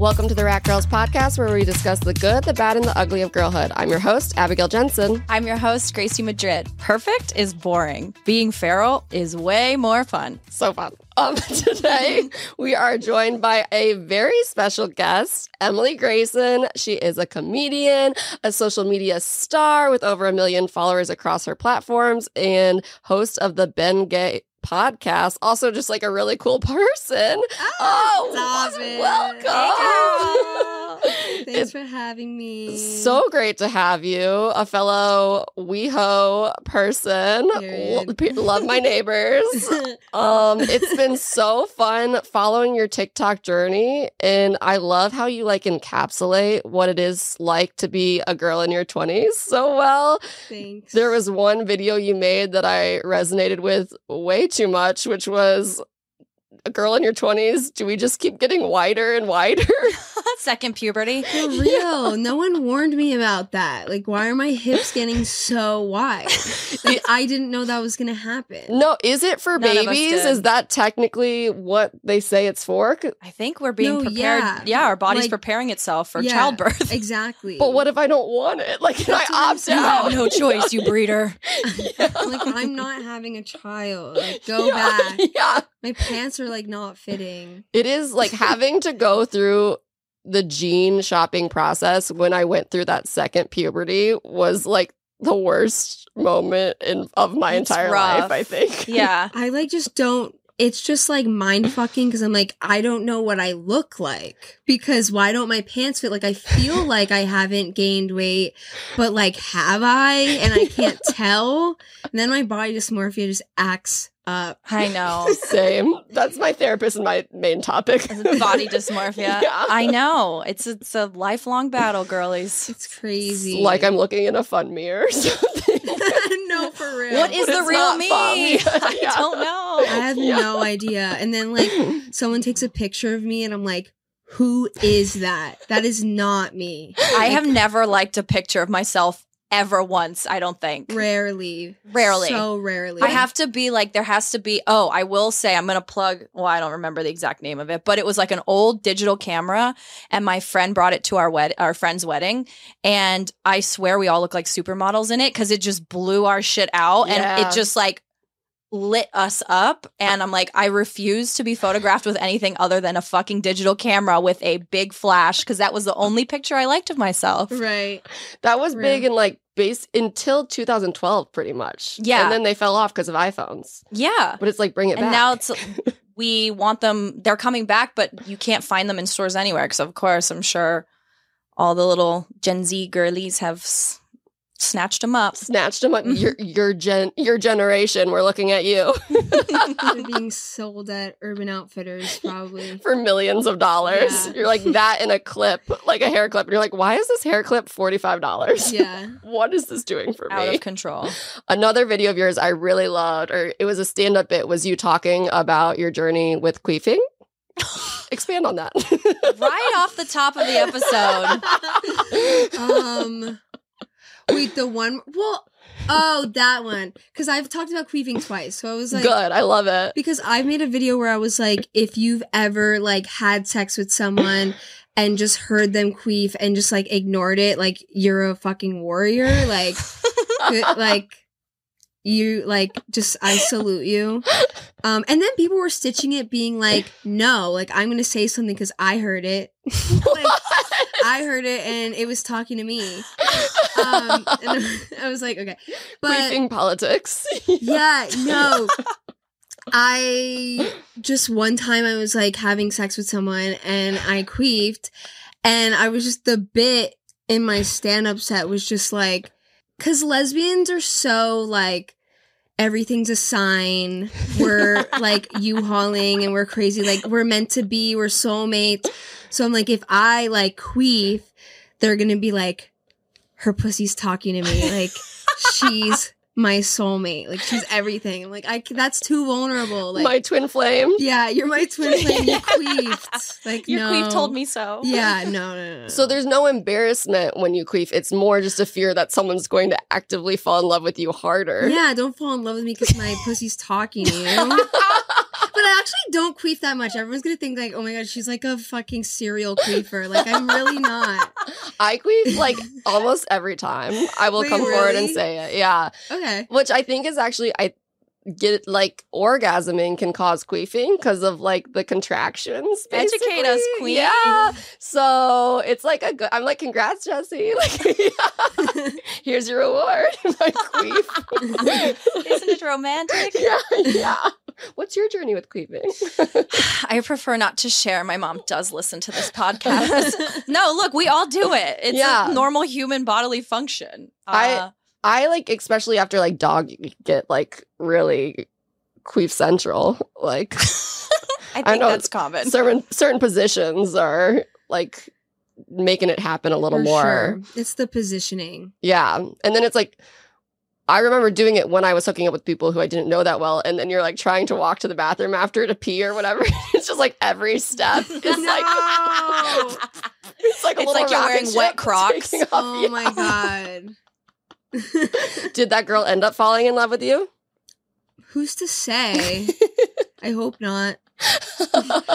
Welcome to the Rat Girls podcast, where we discuss the good, the bad, and the ugly of girlhood. I'm your host, Abigail Jensen. I'm your host, Gracie Madrid. Perfect is boring. Being feral is way more fun. So fun. Um, today, we are joined by a very special guest, Emily Gracin. She is a comedian, a social media star with over a million followers across her platforms, and host of the Ben Gay podcast. Also, just like a really cool person. Oh, Oh, stop it. Thanks It's for having me. so great to have you, a fellow WeHo person. Lo- Love my neighbors. Um, it's been so fun following your TikTok journey, and I love how you like encapsulate what it is like to be a girl in your twenties so well. Thanks. There was one video you made that I resonated with way too much, which was a girl in your twenties. Do we just keep getting wider and wider? Second puberty. For real. No one warned me about that. Like, why are my hips getting so wide? Like, I didn't know that was gonna happen. no, is it for None babies? Is that technically what they say it's for? I think we're being No, prepared. yeah. Yeah. our body's Like- preparing itself for Yeah, childbirth. Exactly. But what if I don't want it? Like, can I That's I'm opt saying. You out? have no choice, you breeder. like, I'm not having a child. Like, go Yeah, back. Yeah. My pants are like not fitting. It is like having to go through the jean shopping process when I went through that second puberty was like the worst moment in of my It's entire rough. life, I think. Yeah. I like just don't. It's just like mind fucking because I'm like, I don't know what I look like because why don't my pants fit? Like, I feel like I haven't gained weight, but like, have I? And I can't tell. And then my body dysmorphia just acts up. I know. Same. That's my therapist and my main topic. Body dysmorphia. Yeah. I know. It's it's a lifelong battle, girlies. It's crazy. like I'm looking in a fun mirror or something. no, for real. What is But the real me? fun. I Yeah. don't know. I have Yeah. no idea. And then like someone takes a picture of me and I'm like, who is that? That is not me. I have never liked a picture of myself ever once, I don't think. Rarely. Rarely. So rarely. I have to be like, there has to be. Oh, I will say, I'm going to plug. Well, I don't remember the exact name of it, but it was like an old digital camera, and my friend brought it to our wed, our friend's wedding, and I swear we all look like supermodels in it because it just blew our shit out, and it just like lit us up. And I'm like, I refuse to be photographed with anything other than a fucking digital camera with a big flash because that was the only picture I liked of myself. Right. that was Real. big and like base until 2012, pretty much. Yeah. And then they fell off because of iPhones. Yeah. But it's like bring it and back. now it's we want them they're coming back but you can't find them in stores anywhere because of course i'm sure all the little gen z girlies have s- snatched them up snatched them up. Mm-hmm. Your your gen your generation. We're looking at you They're being sold at Urban Outfitters, probably. for millions of dollars. Yeah. You're like that in a clip, like a hair clip. And you're like, why is this hair clip forty five dollars? Yeah. What is this doing for out me? Out of control Another video of yours I really loved, or it was a stand up bit, was you talking about your journey with queefing. Expand on that. right off the top of the episode Um, wait, the one. Well, oh, that one. Because I've talked about queefing twice. So I was like, Good. I love it. because I made a video where I was like, if you've ever like had sex with someone and just heard them queef and just like ignored it, like you're a fucking warrior. Like, like you like just I salute you. Um, and then people were stitching it, being like, no, like I'm gonna say something because I heard it. like, I heard it and it was talking to me. Um, and I was like, okay, but politics. yeah, no. I just one time I was like having sex with someone and I queefed and I was just the bit in my stand up set was just like cuz lesbians are so like everything's a sign. We're like U-hauling and we're crazy like we're meant to be, we're soulmates. So I'm like if I like queef, they're to be like her pussy's talking to me like she's my soulmate. Like she's everything. I'm like I that's too vulnerable. Like My twin flame. yeah, you're my twin flame. You queefed. Like Your no. queef told me so. Yeah, no, no, no. So there's no embarrassment when you queef. It's more just a fear that someone's going to actively fall in love with you harder. yeah, don't fall in love with me because my pussy's talking to you. but I actually don't queef that much. Everyone's gonna think like, oh my god, she's like a fucking serial queefer. Like I'm really not. I queef like almost every time. I will Wait, come forward and say it. Yeah. Okay. Which I think is actually I get like orgasming can cause queefing because of like the contractions. Educate us, basically. queen. Yeah. So it's like a good I'm like, congrats, Jesse. Like yeah. here's your reward. My queef. Isn't it romantic? yeah, yeah. What's your journey with queefing? I prefer not to share. My mom does listen to this podcast. no, look, we all do it. It's Yeah. a normal human bodily function. Uh, I like especially after like dog get like really queef central. Like I I know that's common. certain certain positions are like making it happen a little For more. sure. It's the positioning. Yeah. And then it's like I remember doing it when I was hooking up with people who I didn't know that well. And then you're like trying to walk to the bathroom after to pee or whatever. it's just like every step is like it's like a It's little like you're wearing wet Crocs. Oh Yeah. my god. Did that girl end up falling in love with you? Who's to say? I hope not.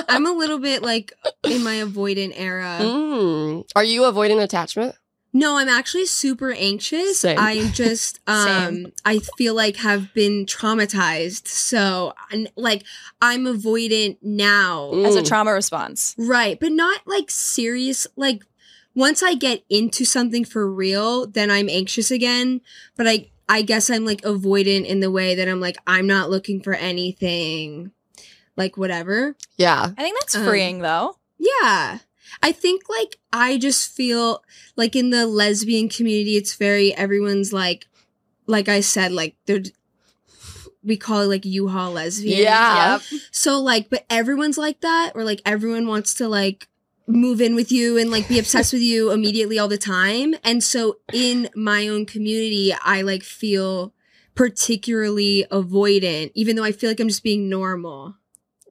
I'm a little bit like in my avoidant era. Mm. Are you avoiding attachment? No, I'm actually super anxious. Same. I just um I feel like have been traumatized. So like I'm avoidant now. Mm. As a trauma response. Right, but not like serious like once I get into something for real, then I'm anxious again, but I I guess I'm like avoidant in the way that I'm like I'm not looking for anything like whatever. Yeah. I think that's Um, freeing though. Yeah. I think like I just feel like in the lesbian community it's very everyone's like like I said like they're we call it like U-Haul lesbian. Yeah. So like but everyone's like that or like everyone wants to like move in with you and like be obsessed with you immediately all the time. And so in my own community I like feel particularly avoidant even though I feel like I'm just being normal.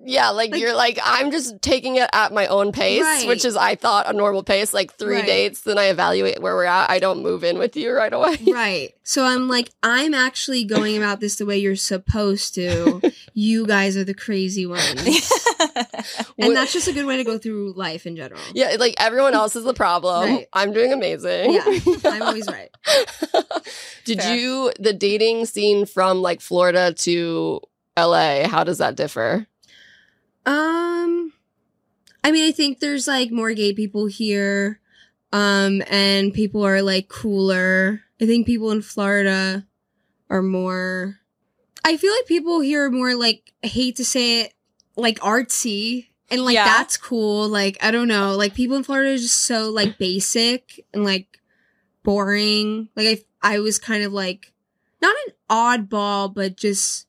Yeah, like, Like- you're like I'm just taking it at my own pace, Right. which is I thought a normal pace, like three Right. dates, then I evaluate where we're at. I don't move in with you right away. right. So I'm like, I'm actually going about this the way you're supposed to. you guys are the crazy ones. And that's just a good way to go through life in general. Yeah, like everyone else is the problem. Right. I'm doing amazing. Yeah, I'm always right. Did Fair. you the dating scene from like Florida to LA? How does that differ? Um, I mean, I think there's like more gay people here, um, and people are like cooler. I think people in Florida are more. I feel like people here are more like I hate to say it, like artsy. And like Yeah. that's cool. Like I don't know. Like people in Florida are just so like basic and like boring. Like I I was kind of like not an oddball, but just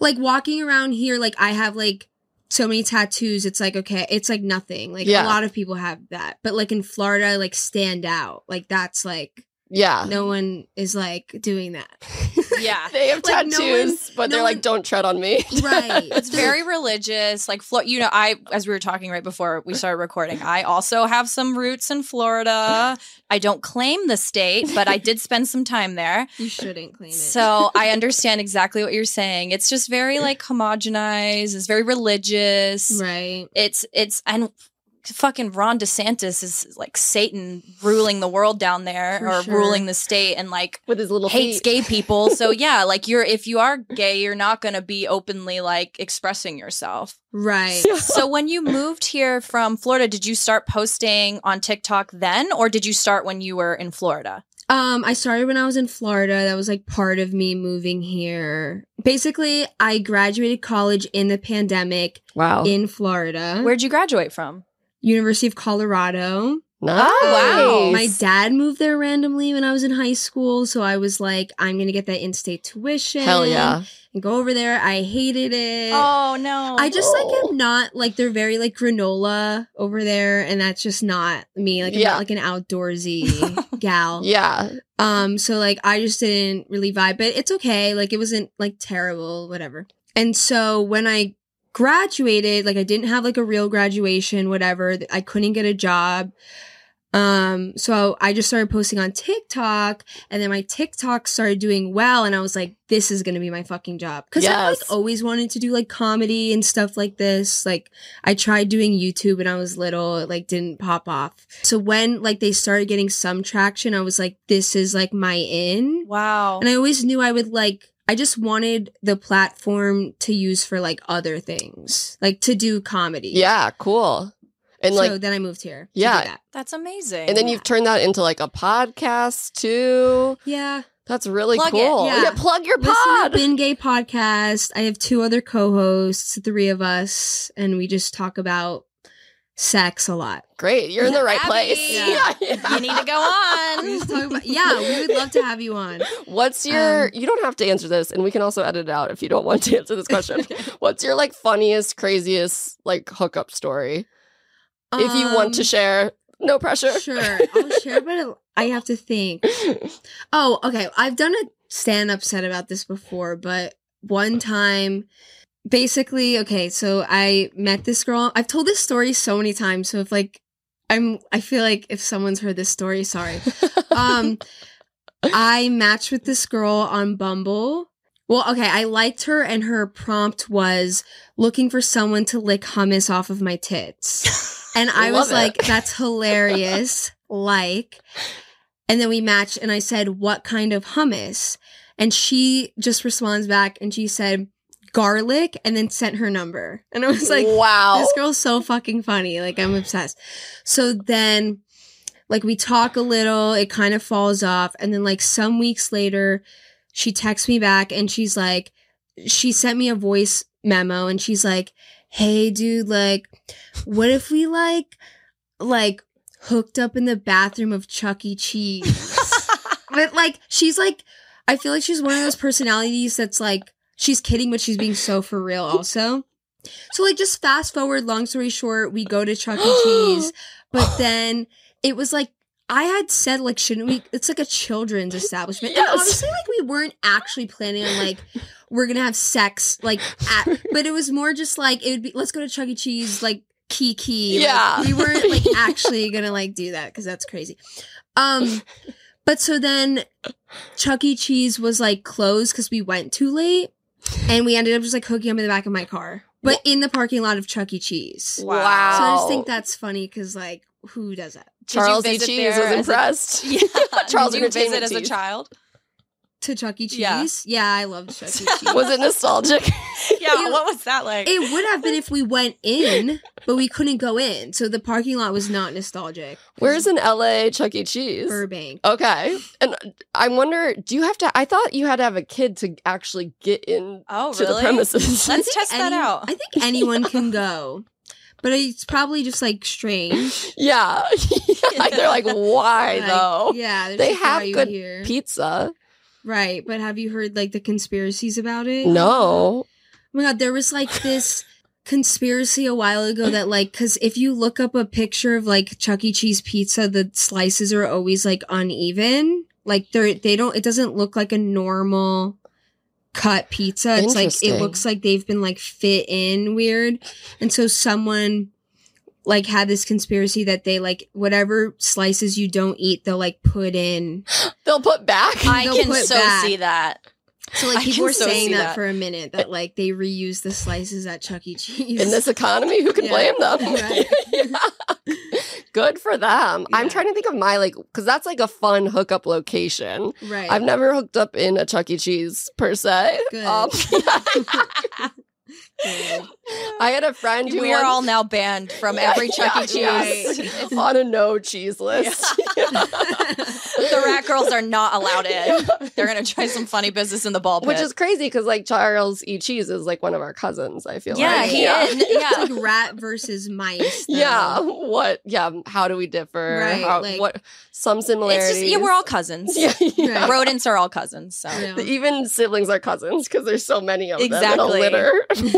like walking around here. Like I have like so many tattoos. It's like okay, it's like nothing. Like Yeah. a lot of people have that, but like in Florida, like stand out. Like that's like Yeah. no one is like doing that. Yeah. They have Like, no tattoos, one- but no they're like, don't tread on me. Right. It's very religious. Like, Flo- you know, I, as we were talking right before we started recording, I also have some roots in Florida. I don't claim the state, but I did spend some time there. You shouldn't claim it. So I understand exactly what you're saying. It's just very like homogenized. It's very religious. right. It's it's and fucking Ron DeSantis is like Satan ruling the world down there For or sure. ruling the state and like With his little hates feet. gay people. So yeah, like you're if you are gay, you're not going to be openly like expressing yourself. Right. So when you moved here from Florida, did you start posting on TikTok then or did you start when you were in Florida? Um, I started when I was in Florida. That was like part of me moving here. Basically, I graduated college in the pandemic Wow. in Florida. Where'd you graduate from? University of Colorado. nice. wow. My dad moved there randomly when I was in high school, so I was like, I'm gonna get that in-state tuition. Hell yeah. And go over there. I hated it. Oh no. I just like Oh. am not like they're very like granola over there, and that's just not me. Like I'm Yeah. not like an outdoorsy gal. Yeah. Um, so like I just didn't really vibe, but it's okay. Like it wasn't like terrible, whatever. And so when I graduated, like I didn't have like a real graduation, whatever. I couldn't get a job. Um, so I just started posting on TikTok and then my TikTok started doing well and I was like, this is gonna be my fucking job. Cause I Yes. like always wanted to do like comedy and stuff like this. Like I tried doing YouTube when I was little, it like didn't pop off. So when like they started getting some traction, I was like, this is like my in. Wow. And I always knew I would like I just wanted the platform to use for like other things, like to do comedy. Yeah, cool. And so like, then I moved here. Yeah. that. That's amazing. and then you've turned that into like a podcast too. Yeah. That's really Plug it, cool. yeah. plug your Listen pod. Bin Gay podcast. I have two other co-hosts, three of us, and we just talk about sex a lot. Great, you're in the right Abby. place. Yeah. you need to go on. about yeah, we would love to have you on. What's your? Um, you don't have to answer this, and we can also edit it out if you don't want to answer this question. What's your like funniest, craziest like hookup story? if you want to Um, share, no pressure. Sure, I'll share, but I have to think. Oh, okay. I've done a stand up set about this before, but one time, basically, okay, so I met this girl. I've told this story so many times. So if like, I'm, I feel like if someone's heard this story, sorry. Um, I matched with this girl on Bumble. Well, okay, I liked her, and her prompt was looking for someone to lick hummus off of my tits. And I was it. like, that's hilarious. like, and then we matched, and I said, what kind of hummus? And she just responds back and she said, garlic, and then sent her number. And I was like, wow. this girl's so fucking funny. Like, I'm obsessed. So then, like, we talk a little, it kind of falls off. And then, like, some weeks later, she texts me back and she's like, she sent me a voice memo and she's like, hey, dude, like, what if we, like, like, hooked up in the bathroom of Chuck E. Cheese? but, like, she's like, I feel like she's one of those personalities that's like, she's kidding, but she's being so for real also. So like just fast forward, long story short, we go to Chuck E. Cheese, but then it was like I had said like shouldn't we it's like a children's establishment. Yes. And obviously like we weren't actually planning on like we're gonna have sex like at but it was more just like it would be let's go to Chuck E. Cheese like kiki. Like, Yeah. we weren't like actually gonna like do that because that's crazy. Um but so then Chuck E. Cheese was like closed because we went too late. And we ended up just like hooking up in the back of my car. But in the parking lot of Chuck E. Cheese. Wow. Wow. So I just think that's funny because like who does that? Did Charles E. visit Cheese was as a- impressed. Yeah. Charles Did you visit as a child? To Chuck E. Cheese? Yeah. Yeah, I loved Chuck E. Cheese. Was it nostalgic? Yeah. What was that like? it would have been if we went in, but we couldn't go in. So the parking lot was not nostalgic. Where's in LA Chuck E. Cheese? Burbank? Okay. And I wonder, do you have to? I thought you had to have a kid to actually get in oh, to really? the premises. Let's test that out. I think anyone can go. But it's probably just like strange. yeah. like they're like, why Like, though? Yeah, They have good here? Pizza. Right, but have you heard like the conspiracies about it? No. Oh my god, there was like this conspiracy a while ago that like because if you look up a picture of like Chuck E. Cheese pizza, the slices are always like uneven. Like they're they don't. It doesn't look like a normal cut pizza. It's like it looks like they've been like fit in weird, and so someone like had this conspiracy that they like whatever slices you don't eat they'll like put in They'll put back. I They'll can so back. see that. So like I people were so saying that, that. for a minute that like they reuse the slices at Chuck E. Cheese. in this economy, who can Yeah. blame them? Right. Yeah. Good for them. I'm trying to think of my like because that's like a fun hookup location. right. I've never hooked up in a Chuck E. Cheese per se. Good. Um, Good. Mm. I had a friend who We are all now banned from Yeah, every Chuck E. yeah, Cheese. yes. on a no cheese list. the rat girls are not allowed in. They're gonna try some funny business in the ball pit. Which is crazy because like Charles E. Cheese is like one of our cousins. I feel yeah, like he yeah. is. Yeah. It's like rat versus mice. though. Yeah. What? Yeah. How do we differ? Right, How, like- what? Some It's similarities. just yeah, we're all cousins. Yeah. yeah. Right. Rodents are all cousins. So Yeah. Even siblings are cousins because there's so many of them in a litter.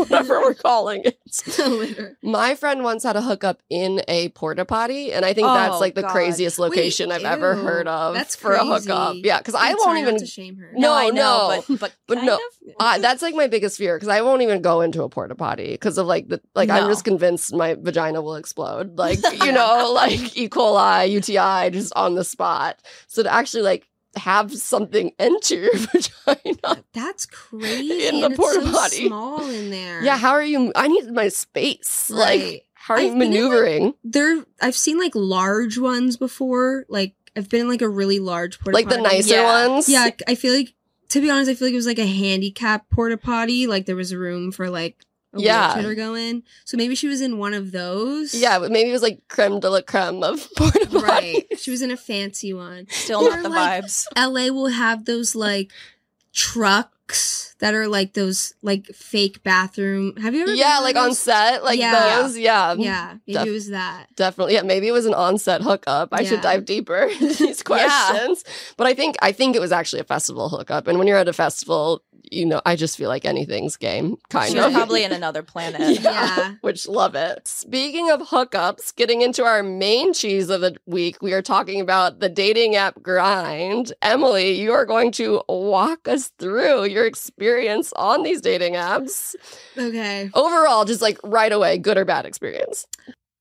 Whatever we're calling it. My friend once had a hookup in a porta potty, and I think that's Oh, like the God. craziest location I've ever heard of that's for a hookup. Yeah, because I won't even. to shame her. No, I know, no. but, but, But no. Uh, that's like my biggest fear because I won't even go into a porta potty because of like the like I'm just convinced my vagina will explode. Like you know, like E. coli, UTI, just on the spot. So to actually like have something enter your vagina, That's crazy. In the and it's porta so potty. small in there. yeah. How are you? I need my space. Like how are you I've been in, like, maneuvering? there. I've seen like large ones before. Like I've been in like a really large porta potty. Like the nicer Yeah. ones. Yeah, I feel like to be honest, I feel like it was like a handicap porta potty. Like there was room for like a Yeah. wheelchair to go in. So maybe she was in one of those. Yeah, but maybe it was like creme de la creme of porta. Right. She was in a fancy one. Still Or not the like- vibes. LA will have those like trucks that are like those like fake bathroom. Have you ever? Yeah, to like those? on set, like Yeah. those. Yeah, Yeah, maybe Def- it was that. definitely. Yeah, maybe it was an on-set hookup. I should dive deeper into these questions. But I think I think it was actually a festival hookup. And when you're at a festival, you know, I just feel like anything's game, kind She of. was probably in another planet. Yeah. Which love it. Speaking of hookups, getting into our main cheese of the week, we are talking about the dating app grind. Emily, you are going to walk us through your experience on these dating apps. Okay. Overall, just like right away, good or bad experience.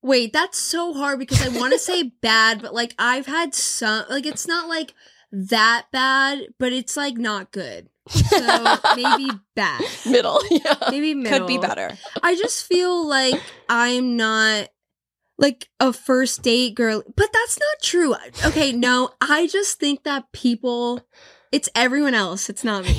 Wait, that's so hard because I want to say bad, but like I've had some like it's not like that bad, but it's like not good. So maybe bad. Middle. Yeah. Maybe middle. Could be better. I just feel like I'm not like a first date girl, but that's not true. Okay, no, I just think that people it's everyone else, it's not me.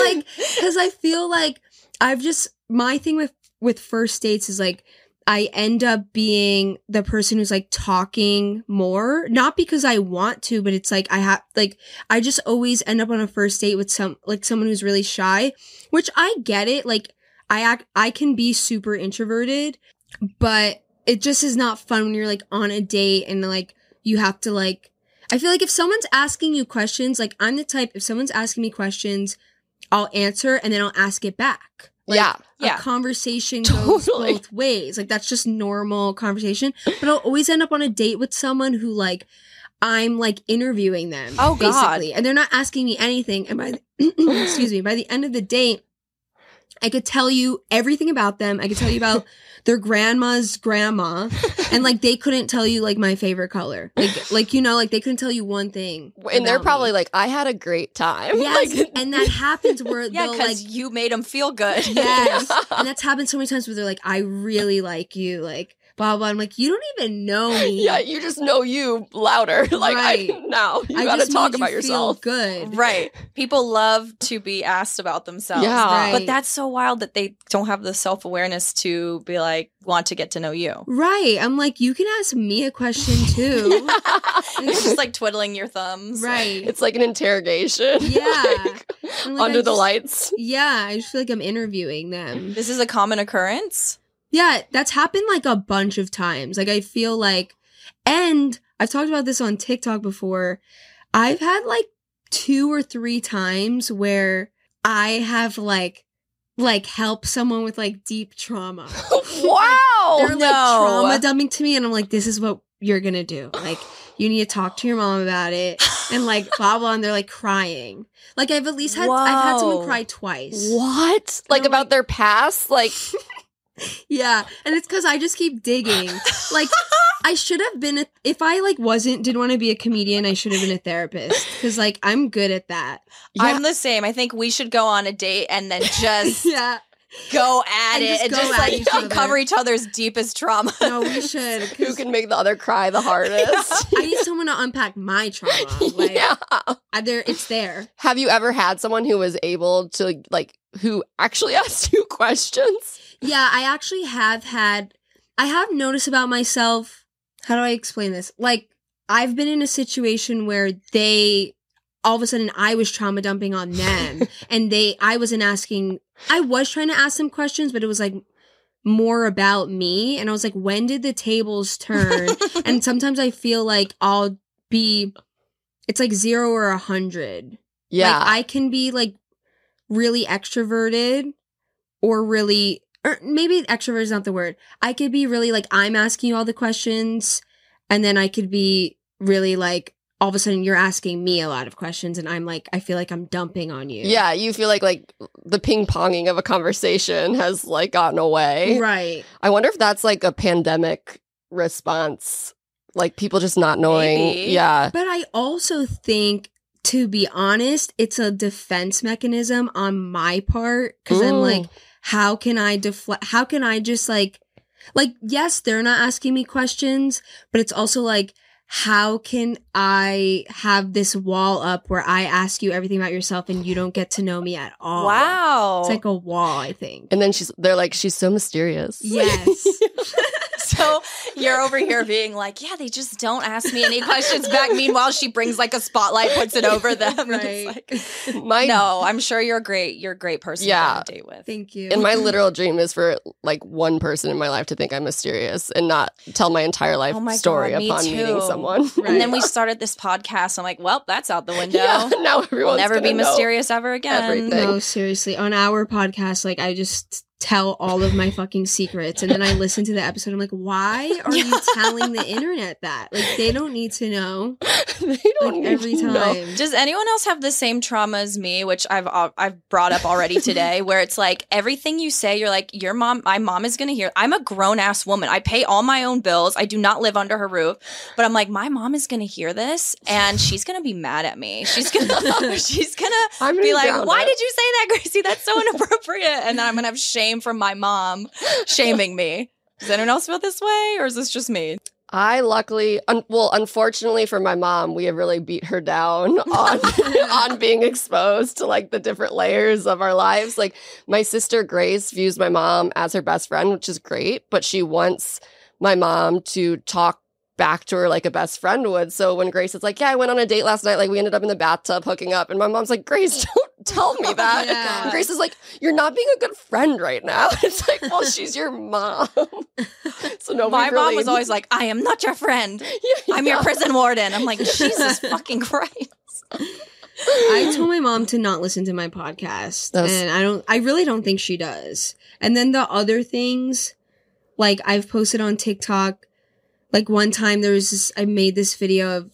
like cuz I feel like I've just my thing with with first dates is like I end up being the person who's like talking more, not because I want to, but it's like I have like I just always end up on a first date with some like someone who's really shy, which I get it. Like I act I can be super introverted, but it just is not fun when you're like on a date and like you have to like I feel like if someone's asking you questions, like I'm the type if someone's asking me questions, I'll answer and then I'll ask it back. Like, yeah. Yeah. a conversation goes Totally. both ways. Like that's just normal conversation. But I'll always end up on a date with someone who like I'm like interviewing them. Oh, God. And they're not asking me anything. And by the, excuse me, by the end of the date, I could tell you everything about them. I could tell you about their grandma's grandma. And like they couldn't tell you like my favorite color. Like like you know, like they couldn't tell you one thing. And they're probably me. like, I had a great time. Yes, Like, and that happens where Yeah, they'll like because you made them feel good. Yes. Yeah. and that's happened so many times where they're like, I really like you, like blah blah. I'm like, you don't even know me. yeah, you just know you louder. Like, Right. I, now you I got to just talk made about you yourself. Feel good. Right. People love to be asked about themselves. Yeah. Right. But that's so wild that they don't have the self awareness to be like, want to get to know you. Right. I'm like, you can ask me a question too. It's just like twiddling your thumbs. right. It's like an interrogation. Yeah. Like, like, under I the just- lights. Yeah, I just feel like I'm interviewing them. This is a common occurrence. Yeah, that's happened like a bunch of times. Like I feel like and I've talked about this on TikTok before. I've had like two or three times where I have like like helped someone with like deep trauma. wow. They're like trauma dumping to me and I'm like, this is what you're gonna do. Like you need to talk to your mom about it and like blah blah and they're like crying. Like I've at least had I've had someone cry twice. What? Like I'm about like- their past? Like, Yeah, and it's because I just keep digging. Like I should have been a, if I like wasn't didn't want to be a comedian. I should have been a therapist because like I'm good at that. yeah, I'm the same. I think we should go on a date and then just yeah, go at And it and just like each other. uncover each other's deepest trauma. no, we should. who can make the other cry the hardest? I need someone to unpack my trauma. Like yeah. There, it's there. Have you ever had someone who was able to, like, who actually asked you questions? Yeah, I actually have had. I have noticed about myself. How do I explain this? Like I've been in a situation where they all of a sudden I was trauma dumping on them and they I wasn't asking I was trying to ask them questions but it was like more about me and I was like when did the tables turn and sometimes I feel like I'll be it's like 0 or a 100 Yeah. like I can be like really extroverted or really or maybe extrovert is not the word. I could be really like I'm asking you all the questions and then I could be really like all of a sudden you're asking me a lot of questions and I'm like I feel like I'm dumping on you. Yeah, you feel like like the ping ponging of a conversation has like gotten away. Right. I wonder if that's like a pandemic response, like people just not knowing. Maybe. Yeah, But I also think to be honest, it's a defense mechanism on my part cuz I'm Mm. like how can I deflect how can I just like like yes, they're not asking me questions, but it's also like how can I have this wall up where I ask you everything about yourself and you don't get to know me at all? Wow. It's like a wall, I think. and then she's they're like she's so mysterious. Yes. so you're over here being like, yeah, they just don't ask me any questions back. Meanwhile, she brings like a spotlight, puts it over them. and like, My no, I'm sure you're a great. You're a great person to Yeah. on a date with. Thank you. and my literal dream is for like one person in my life to think I'm mysterious and not tell my entire life Oh my story God, me upon meeting too. someone. Right. And then we started this podcast. I'm like, well, that's out the window. yeah, now We'll everyone's never be mysterious ever again. everything. No, seriously. On our podcast, like I just tell all of my fucking secrets and then I listen to the episode. I'm like, why are you telling the internet that? Like they don't need to know. they don't Like need every to know. time. Does anyone else have the same trauma as me, which I've uh, I've brought up already today, where it's like everything you say, you're like, your mom, my mom is gonna hear. I'm a grown ass woman. I pay all my own bills. I do not live under her roof, but I'm like, my mom is gonna hear this and she's gonna be mad at me. She's gonna she's gonna I'm be like, why it. did you say that, Gracie? That's so inappropriate. And then I'm gonna have shame from my mom shaming me. Does anyone else feel this way, or is this just me? I luckily, un- well, unfortunately for my mom, we have really beat her down on on being exposed to like the different layers of our lives. Like my sister Grace views my mom as her best friend, which is great, but she wants my mom to talk back to her like a best friend would. So when Grace is like, "Yeah, I went on a date last night. Like we ended up in the bathtub hooking up," and my mom's like, "Grace, don't tell me oh, that." Yeah. And Grace is like, "You're not being a good friend right now." It's like, well, she's your mom. so no, my we mom really- was always like, I am not your friend. Yeah, I'm your prison warden. I'm like, Jesus fucking Christ. I told my mom to not listen to my podcast. That's- and I don't I really don't think she does. And then the other things, like I've posted on TikTok, like one time there was this I made this video of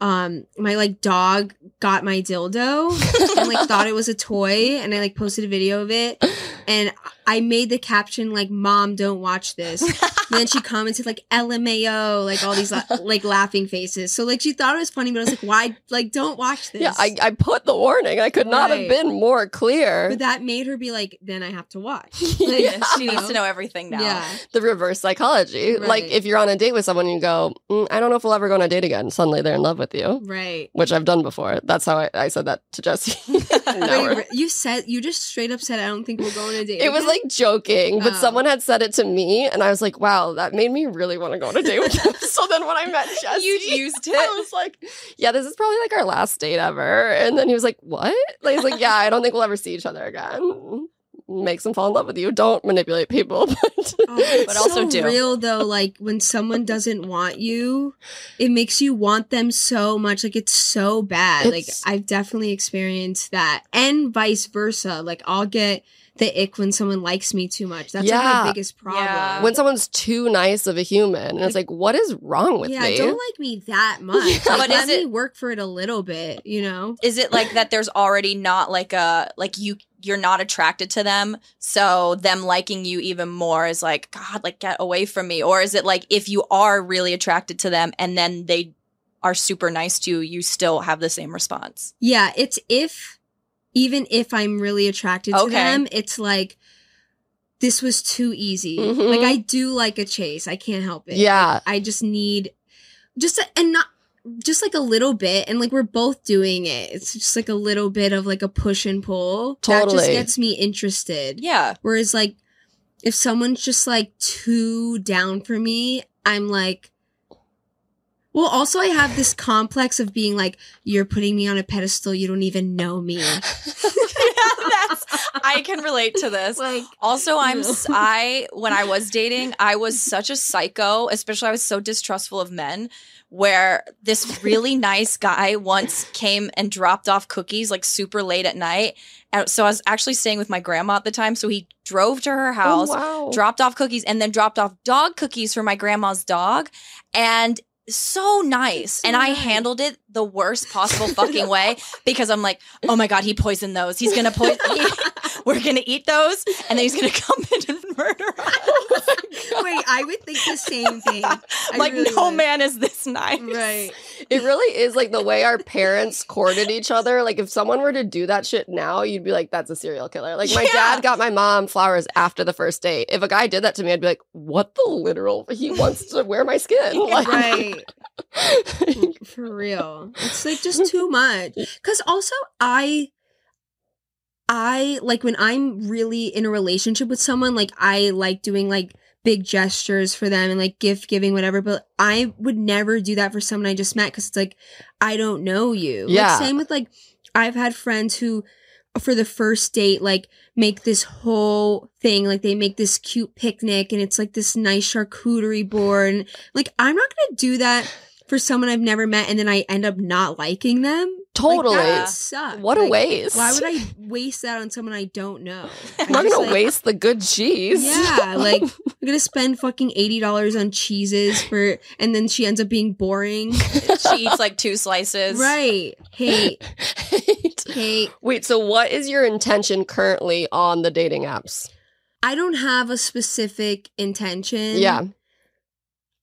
um my like dog got my dildo and like thought it was a toy and I like posted a video of it. And I made the caption like mom don't watch this. And then she commented like LMAO, like all these la- like laughing faces. So like she thought it was funny, but I was like, why like don't watch this? Yeah, I, I put the warning. I could not have been more clear. But that made her be like, then I have to watch. Yeah. She needs to know everything now. Yeah. the reverse psychology. Like if you're on a date with someone and you go, mm, I don't know if we'll ever go on a date again. Suddenly they're in love with you, Right. which I've done before. That's how I, I said that to Jesse. Now Wait, you said you just straight up said I don't think we'll go on a date. it was again?" Like joking, but Oh. someone had said it to me, and I was like, "Wow, that made me really want to go on a date with them." so then when I met Jesse, You used it. I was like, "Yeah, this is probably like our last date ever." And then he was like, "What?" Like, he's like, "Yeah, I don't think we'll ever see each other again." Makes them fall in love with you. Don't manipulate people, but Oh, But also so do. real though. Like when someone doesn't want you, it makes you want them so much. Like it's so bad. It's- like I've definitely experienced that, and vice versa. Like I'll get the ick when someone likes me too much. That's like my biggest problem. Yeah. when someone's too nice of a human, and it's like, what is wrong with yeah, me? don't like me that much. Yeah. Like, But let is me it- work for it a little bit. You know. Is it like that there's already not like a like you you're not attracted to them, so them liking you even more is like, God, like get away from me? Or is it like if you are really attracted to them and then they are super nice to you, you still have the same response? Yeah, it's if even if I'm really attracted to Okay. them, it's like this was too easy. Mhm. Like I do like a chase. I can't help it. Yeah. Like, I just need just a, and not just like a little bit and like we're both doing it. It's just like a little bit of like a push and pull. That just gets me interested. Yeah. Whereas like if someone's just like too down for me, I'm like Well, also I have this complex of being like, you're putting me on a pedestal. You don't even know me. That's I can relate to this. Like, Also, I'm No. I when I was dating, I was such a psycho, especially I was so distrustful of men where this really nice guy once came and dropped off cookies like super late at night. And so I was actually staying with my grandma at the time, so he drove to her oh, house, Oh, wow. dropped off cookies and then dropped off dog cookies for my grandma's dog and so nice. So and i handled it the worst possible fucking way because i'm like oh my god he poisoned those. He's gonna poison we're gonna eat those and then he's gonna come in and murder us wait, I would think the same thing. I like really no would. man is this nice Right. It really is like the way our parents courted each other. Like if someone were to do that shit now, you'd be like, that's a serial killer. Like my Yeah. dad got my mom flowers after the first date. If a guy did that to me, I'd be like, what the literal? He wants to wear my skin. Like, Right. For real. It's like just too much. Cause also I I like when I'm really in a relationship with someone, like I like doing like big gestures for them and like gift giving, whatever. But I would never do that for someone I just met because it's like I don't know you. Yeah. Like, same with like I've had friends who for the first date like make this whole thing like they make this cute picnic and it's like this nice charcuterie board and like i'm not gonna do that for someone i've never met and then i end up not liking them totally. like, that Yeah. would suck. what a waste. why would i waste that on someone i don't know I'm not just, gonna like- waste the good cheese. yeah like i'm gonna spend fucking $80 on cheeses for and then she ends up being boring she eats like two slices right hate hate Wait, so what is your intention currently on the dating apps? i don't have a specific intention Yeah.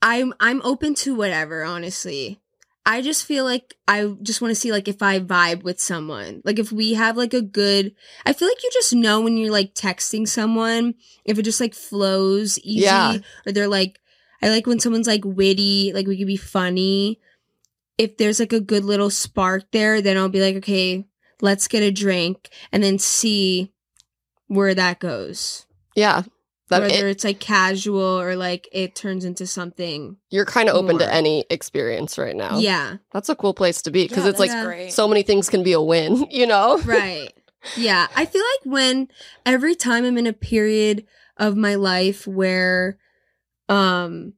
I'm I'm open to whatever, honestly. I just feel like I just want to see like if I vibe with someone. Like if we have like a good I feel like you just know when you're like texting someone if it just like flows easy Yeah. or they're like I like when someone's like witty, like we could be funny. If there's like a good little spark there, then I'll be like, okay, let's get a drink and then see where that goes. Yeah. That Whether it- it's like casual or like it turns into something. you're kind of open to any experience right now. Yeah. That's a cool place to be because Yeah, it's like great. so many things can be a win, you know? right. Yeah. I feel like when every time I'm in a period of my life where um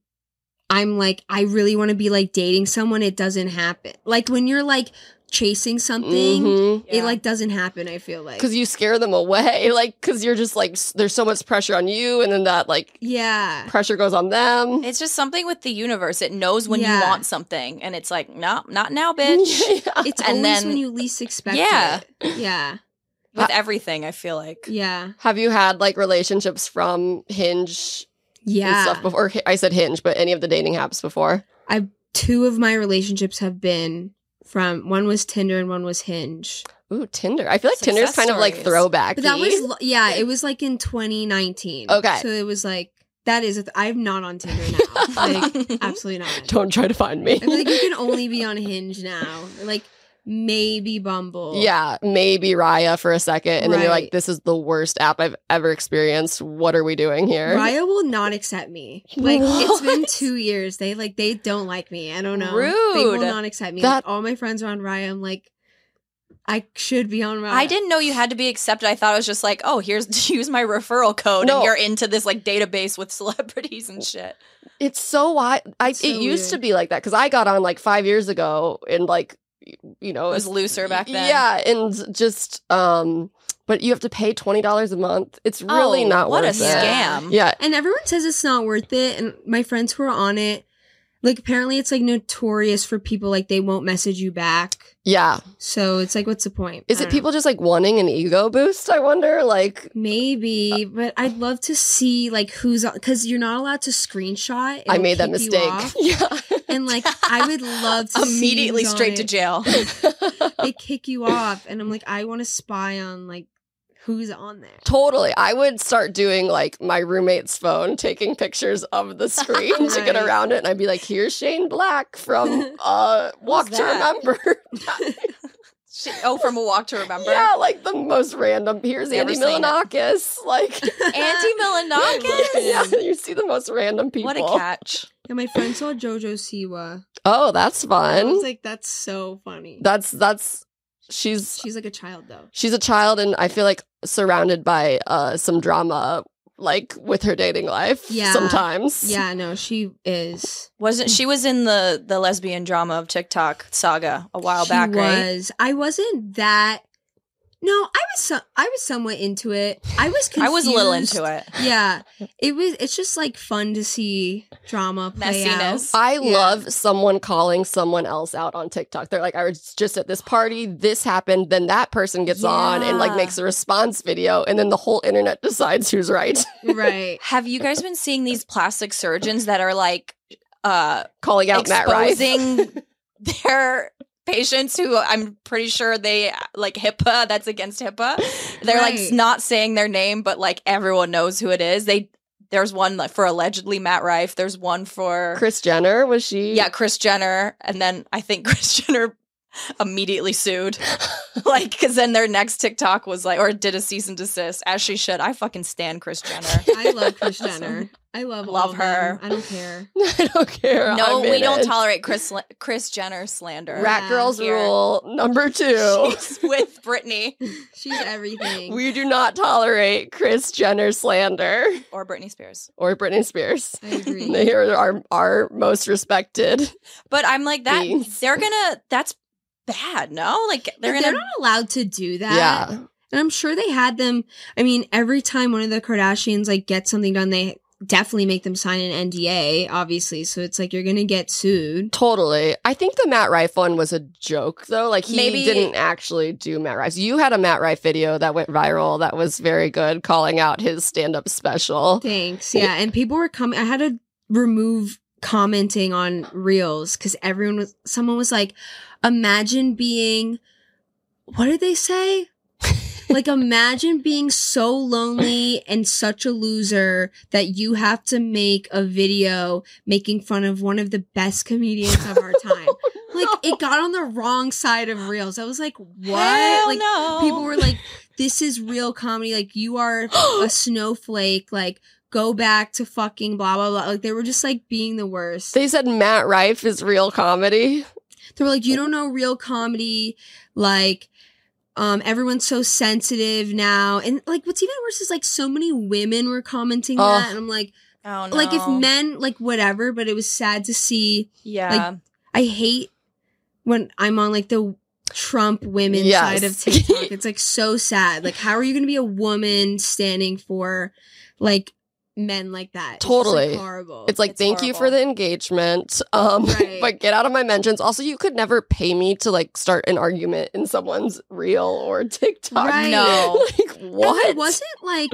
I'm like I really want to be like dating someone, it doesn't happen. Like when you're like chasing something, Mhm. it like doesn't happen, I feel like. Because you scare them away, like because you're just like there's so much pressure on you, and then that like yeah. pressure goes on them. it's just something with the universe it knows when Yeah. you want something and it's like no not now bitch Yeah. It's And always then- when you least expect Yeah. it. Yeah. with everything i feel like Yeah. Have you had like relationships from Hinge and Yeah. stuff before? Hi- I said Hinge, but any of the dating apps before? I Two of my relationships have been from one was Tinder and one was Hinge. Ooh, Tinder. I feel like Tinder's Success kind of like throwback. But that was yeah, it was like in 2019. Okay. so it was like that is. A th- I'm not on Tinder now. like absolutely not. Don't try to find me. I feel like you can only be on Hinge now. Like maybe Bumble. Yeah, maybe Raya for a second, and then you're like, "This is the worst app I've ever experienced. What are we doing here?" Raya will not accept me. Like it's been two years. They like they don't like me. I don't know. Rude. They will not accept me. That- Like, all my friends are on Raya. I'm like, I should be on Raya. I didn't know you had to be accepted. I thought it was just like, oh, here's use my referral code, No. and you're into this like database with celebrities and shit. It's so why I It's so it used to be like that because I got on like five years ago and like y- you know It was looser back then. Yeah, and just um, but you have to pay twenty dollars a month. It's really Oh, not what worth a it. scam. Yeah, And everyone says it's not worth it. And my friends who are on it, like apparently it's like notorious for people like they won't message you back. yeah. So it's like, what's the point? Is it don't people just like wanting an ego boost? I wonder. Like. Maybe, uh, but I'd love to see like who's on because you're not allowed to screenshot. I It'll made that mistake. Yeah. And like I would love to Immediately straight to jail. They kick you off, and I'm like, I want to spy on like who's on there. Totally. I would start doing like my roommate's phone, taking pictures of the screen to get around it. And I'd be like, here's Shane Black from uh, Walk to? Remember. Oh, from a walk to remember. yeah, like the most random. Here's Never Andy seen. Milonakis. Like, Andy Milonakis. yeah, you see the most random people. What a catch. Yeah, my friend saw Jojo Siwa. Oh, that's fun. I fun. was like, that's so funny. that's that's she's She's like a child though. she's a child and I feel like surrounded by uh some drama like with her dating life Yeah. sometimes. Yeah, no, she is. Wasn't she was in the the lesbian drama of TikTok saga a while she back, right? was. I wasn't that. No, I was. So, I was somewhat into it. I was. Confused. I was a little into it. Yeah, it was. It's just like fun to see drama play Messiness. I Yeah. love someone calling someone else out on TikTok. They're like, I was just at this party, this happened, then that person gets on and like makes a response video, and then the whole internet decides who's right. Right. Have you guys been seeing these plastic surgeons that are like uh calling out Matt Rife. exposing their patients who I'm pretty sure they like HIPAA that's against HIPAA. They're Right. like not saying their name but like everyone knows who it is. They there's one like for allegedly Matt Rife, there's one for Kris Jenner, was she? yeah, Kris Jenner and then I think Kris Jenner immediately sued. like cuz then their next TikTok was like or did a cease and desist as she should. I fucking stand Kris Jenner. I love Kris Jenner. I love Love of her. I don't care. I don't care. No, I'm we don't it. tolerate Kris Kris Jenner slander. Rat Yeah. Girls Here. rule number two. She's with Britney She's everything. We do not tolerate Kris Jenner slander or Britney Spears. or Britney Spears. I agree. They are our, our most respected. But I'm like that. Beans. They're gonna. That's bad. No, like they're They're, not allowed to do that. Yeah. And I'm sure they had them. I mean, every time one of the Kardashians like gets something done, they definitely make them sign an NDA, obviously. So it's like you're gonna get sued. Totally. I think the Matt Rife one was a joke though. Like he Maybe- didn't actually do Matt Rife. You had a Matt Rife video that went viral that was very good, calling out his stand-up special. Thanks. Yeah. And people were coming. I had to remove commenting on reels because everyone was. Someone was like, "Imagine being." What did they say? like imagine being so lonely and such a loser that you have to make a video making fun of one of the best comedians of our time. Like it got on the wrong side of reels. I was like, what? Hell like no. people were like, this is real comedy. Like you are a snowflake. Like go back to fucking blah blah blah. Like they were just like being the worst. They said Matt Rife is real comedy. They were like, you don't know real comedy. Like, um, everyone's so sensitive now. And like, what's even worse is like so many women were commenting Oh. that. And I'm like, Oh, no. like if men, like whatever, but it was sad to see. Yeah. Like I hate when I'm on like the Trump women Yes. side of TikTok. it's like so sad. Like, how are you going to be a woman standing for like men like that? It's like, Totally. horrible. It's like It's thank you for the engagement. Um Right. but get out of my mentions. Also, you could never pay me to like start an argument in someone's reel or TikTok. Right. No. like And what? it wasn't like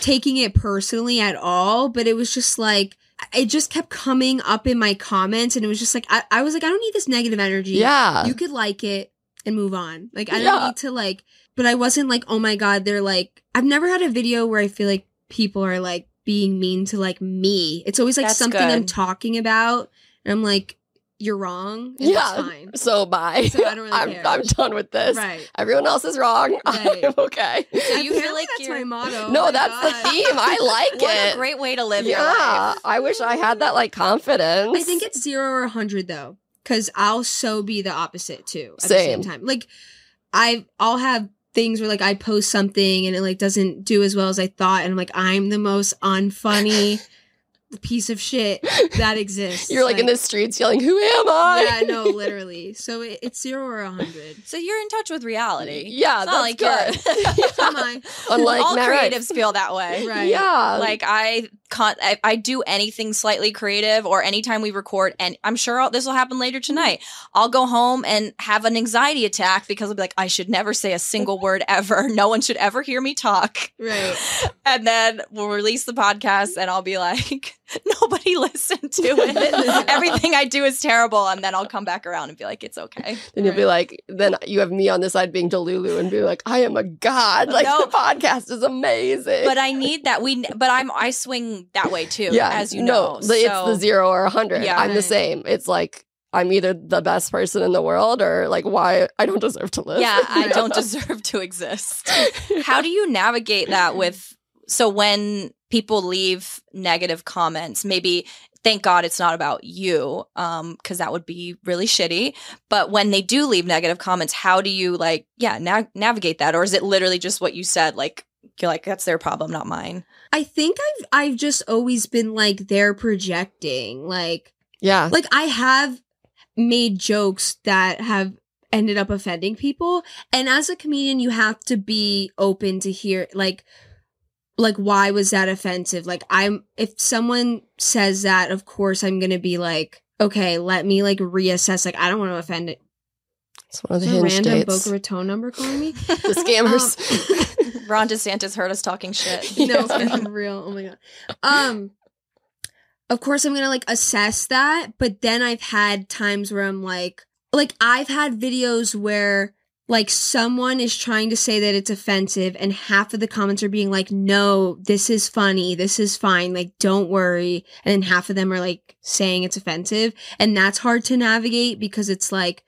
taking it personally at all, but it was just like it just kept coming up in my comments, and it was just like I, I was like, I don't need this negative energy. yeah. you could like it and move on. Like I Yeah. don't need to like, but I wasn't like, oh my god, they're like. I've never had a video where I feel like people are like being mean to like me. It's always like That's something I'm talking about, and I'm like, you're wrong. And Yeah. fine. so bye. So I don't really I'm, care. I'm done with this. Right. Everyone else is wrong. Right. I'm okay. So you feel like that's you're my motto. no, Oh my that's the theme. I like what it. a great way to live your yeah. life. I wish I had that like confidence. I think it's zero or a hundred though, because I'll so be the opposite too. At Same. the same time, like I, I'll have things where like I post something and it like doesn't do as well as I thought, and I'm like I'm the most unfunny piece of shit that exists. You're like, in the streets yelling, "Who am I?" Yeah, no, literally. So it, it's zero or a hundred. So you're in touch with reality. Yeah, It's not like good. you're- Am I? Unlike all Matt Rife. creatives feel that way. Right. Yeah, Like I can't, I, I do anything slightly creative or anytime we record, and I'm sure this will happen later tonight. I'll go home and have an anxiety attack because I'll be like, I should never say a single word ever. No one should ever hear me talk. Right. And then we'll release the podcast, and I'll be like, nobody listened to it. Everything I do is terrible. And then I'll come back around and be like, it's okay. Then you'll be like, then you have me on the side being Delulu and be like, I am a god. Like No. the podcast is amazing. But I need that. We, but I'm, I swing that way too, yeah, as you no, know. the- it's So- the zero or a hundred. Yeah. I'm the same. It's like I'm either the best person in the world or like why I don't deserve to live. Yeah, I don't deserve to exist. How do you navigate that with so when people leave negative comments, maybe thank God it's not about you, um, because that would be really shitty. But when they do leave negative comments, how do you like, yeah, na- navigate that, or is it literally just what you said? Like you're like that's their problem, not mine. I think I've I've just always been like they're projecting. Like Yeah. like I have made jokes that have ended up offending people and as a comedian you have to be open to hear like like why was that offensive like i'm if someone says that of course i'm gonna be like okay let me like reassess like i don't want to offend it It's one of the a hinge random dates. boca raton number calling me the scammers. Ron DeSantis heard us talking shit. no, for real. Oh my god. Um, of course I'm gonna like assess that, but then I've had times where I'm like, like I've had videos where like someone is trying to say that it's offensive, and half of the comments are being like, "No, this is funny. This is fine. Like, don't worry," and then half of them are like saying it's offensive, and that's hard to navigate because it's like.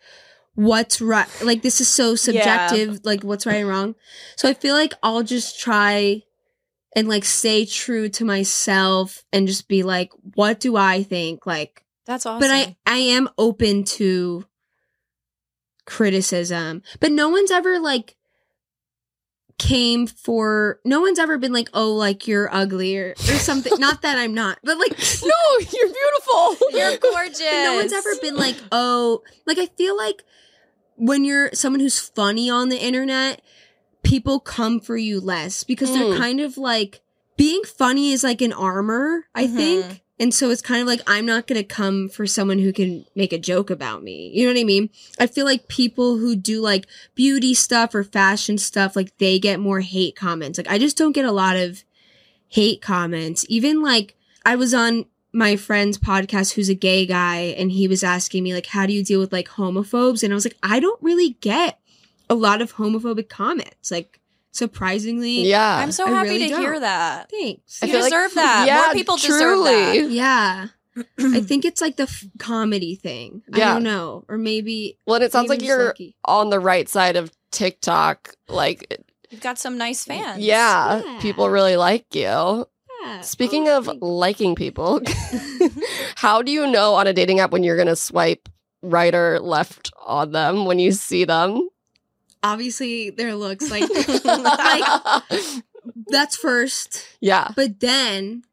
What's right? Like this is so subjective. Like what's right and wrong. So I feel like I'll just try and like stay true to myself and just be like, what do I think? Like, That's awesome. but I I am open to criticism, but no one's ever like came for no one's ever been like oh like you're ugly or, or something not that i'm not but like no, you're beautiful. You're gorgeous. no one's ever been like, oh, like I feel like when you're someone who's funny on the internet, people come for you less because they're Mm. kind of like being funny is like an armor, I Mhm. think. And so it's kind of like I'm not going to come for someone who can make a joke about me. You know what I mean? I feel like people who do like beauty stuff or fashion stuff, like they get more hate comments. Like I just don't get a lot of hate comments. Even like I was on my friend's podcast who's a gay guy and he was asking me like how do you deal with like homophobes and I was like I don't really get a lot of homophobic comments. Like surprisingly, Yeah. I'm so I happy really to hear don't. that. thanks. I You feel like- deserve that. Yeah, More people deserve that. truly. Yeah. I think it's like the f- comedy thing. Yeah. I don't know. Or maybe Well, and it sounds like you're lucky. on the right side of TikTok. Like, You've got some nice fans. yeah, Yeah. people really like you. Yeah. Speaking Oh, of thank- liking people, how do you know on a dating app when you're going to swipe right or left on them when you see them? Obviously their looks like like that's first. yeah. But then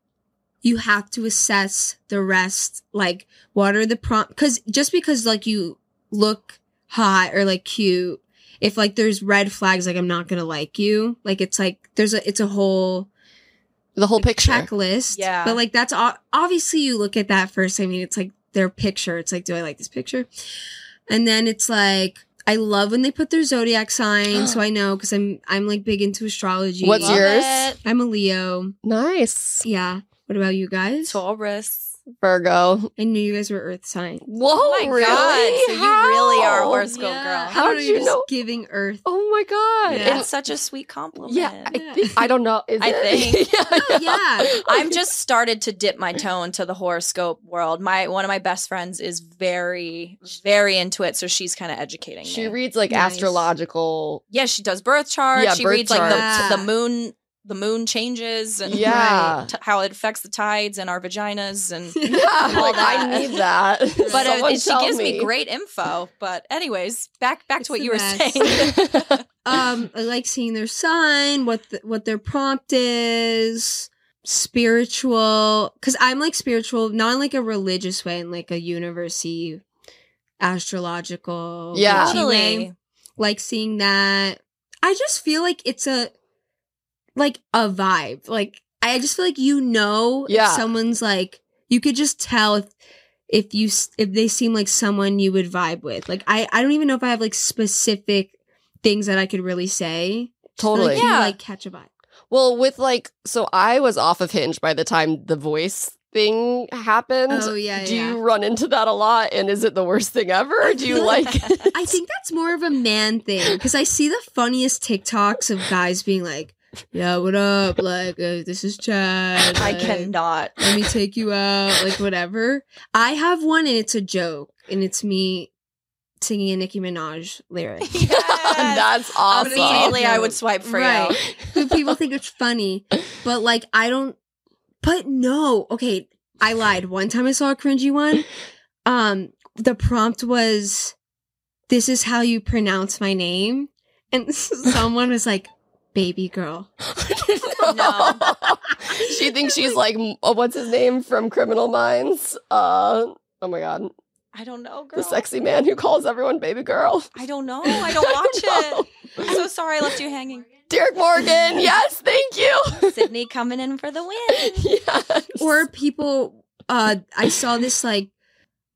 you have to assess the rest. Like, what are the prompt? Because just because like you look hot or like cute, if like there's red flags, like I'm not gonna like you. Like it's like there's a it's a whole The whole picture. checklist. Yeah. But like that's o- obviously you look at that first. I mean, it's like their picture. It's like, do I like this picture? And then it's like. I love when they put their zodiac sign, so I know because I'm I'm like big into astrology. What's Love yours? it. I'm a Leo. Nice. Yeah. What about you guys? Taurus. Virgo. I knew you guys were Earth sign. Whoa, Oh my really? God, so you really are a How? horoscope girl. How I did don't you just know? Giving Earth. Oh my God. Yeah. That's such a sweet compliment. Yeah, I, Yeah. think, I don't know. Is I it? think. Oh, yeah. yeah. I'm just started to dip my toe into the horoscope world. My one of my best friends is very, very into it, so she's kind of educating She me. reads like Nice. Oh, astrological. yeah, she does birth charts. Yeah, she birth reads like the, charts. the moon, the moon changes and Yeah. t- how it affects the tides and our vaginas and. Yeah, All like, I need that. But Someone she gives me. great info. But anyways, back back It's to what you were saying. Um, I like seeing their sign, what the, what their prompt is, spiritual. Because I'm like spiritual, not in like a religious way, in like a university astrological. Yeah. way. totally. like seeing that. I just feel like it's a like a vibe. Like I just feel like you know Yeah. if someone's like you could just tell if if you if they seem like someone you would vibe with. Like I I don't even know if I have like specific things that I could really say. Totally. like you, Yeah. like catch a vibe. Well, with like, so I was off of Hinge by the time the voice thing happened. Oh yeah, Do yeah. you run into that a lot? And is it the worst thing ever? Or do you like it? I think that's more of a man thing because I see the funniest TikToks of guys being like, "Yeah, what up? Like, uh, this is Chad. I cannot. let me take you out, like whatever. I have one and it's a joke, and it's me singing a Nicki Minaj lyric. That's awesome. Immediately, I would swipe for Right. you. People think it's funny, but like I don't. But no, okay. I lied. One time I saw a cringy one. Um, the prompt was, "This is how you pronounce my name," and someone was like, "Baby girl." No. she thinks she's like, m- uh, what's his name from Criminal Minds? Uh, oh my god, I don't know, girl. the sexy man who calls everyone baby girl. I don't know. I don't watch know. it. I'm so sorry I left you hanging. Derek Morgan, yes, thank you. Sydney coming in for the win. yes. Or people, uh, I saw this like,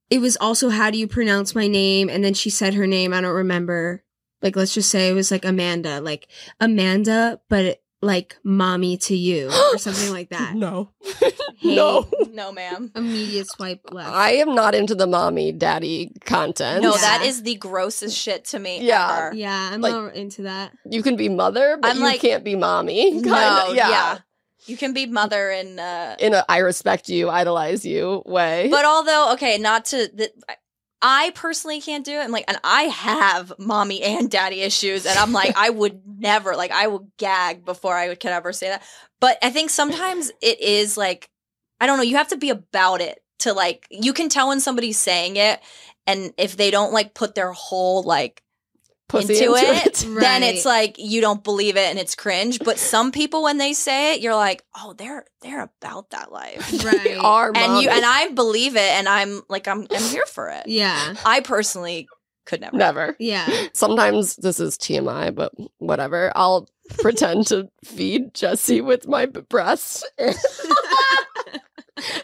it was also how do you pronounce my name, and then she said her name. I don't remember. Like, let's just say it was like Amanda, like Amanda, but like mommy to you or something like that. no, Hey. no. No, ma'am. Immediate swipe left. I am not into the mommy daddy content. No, Yeah. that is the grossest shit to me. Yeah. ever. yeah, I'm Like- not into that. you can be mother, but I'm you like- can't be mommy. Kinda, No, yeah. yeah. You can be mother in uh In a I respect you, idolize you way. but although okay, not to the I personally can't do it. I'm like, and I have mommy and daddy issues, and I'm like, I would never, like, I would gag before I would, could ever say that. But I think sometimes it is like, I don't know, you have to be about it to like, you can tell when somebody's saying it, and if they don't like put their whole like Pussy into, it, it. then Right. it's like you don't believe it and it's cringe. But some people, when they say it, you're like, oh, they're they're about that life. They Right. are And you and I believe it, and I'm like, I'm I'm here for it. Yeah. I personally could never. never. Yeah. Sometimes this is TMI, but whatever. I'll pretend to feed Jesse with my b- breast.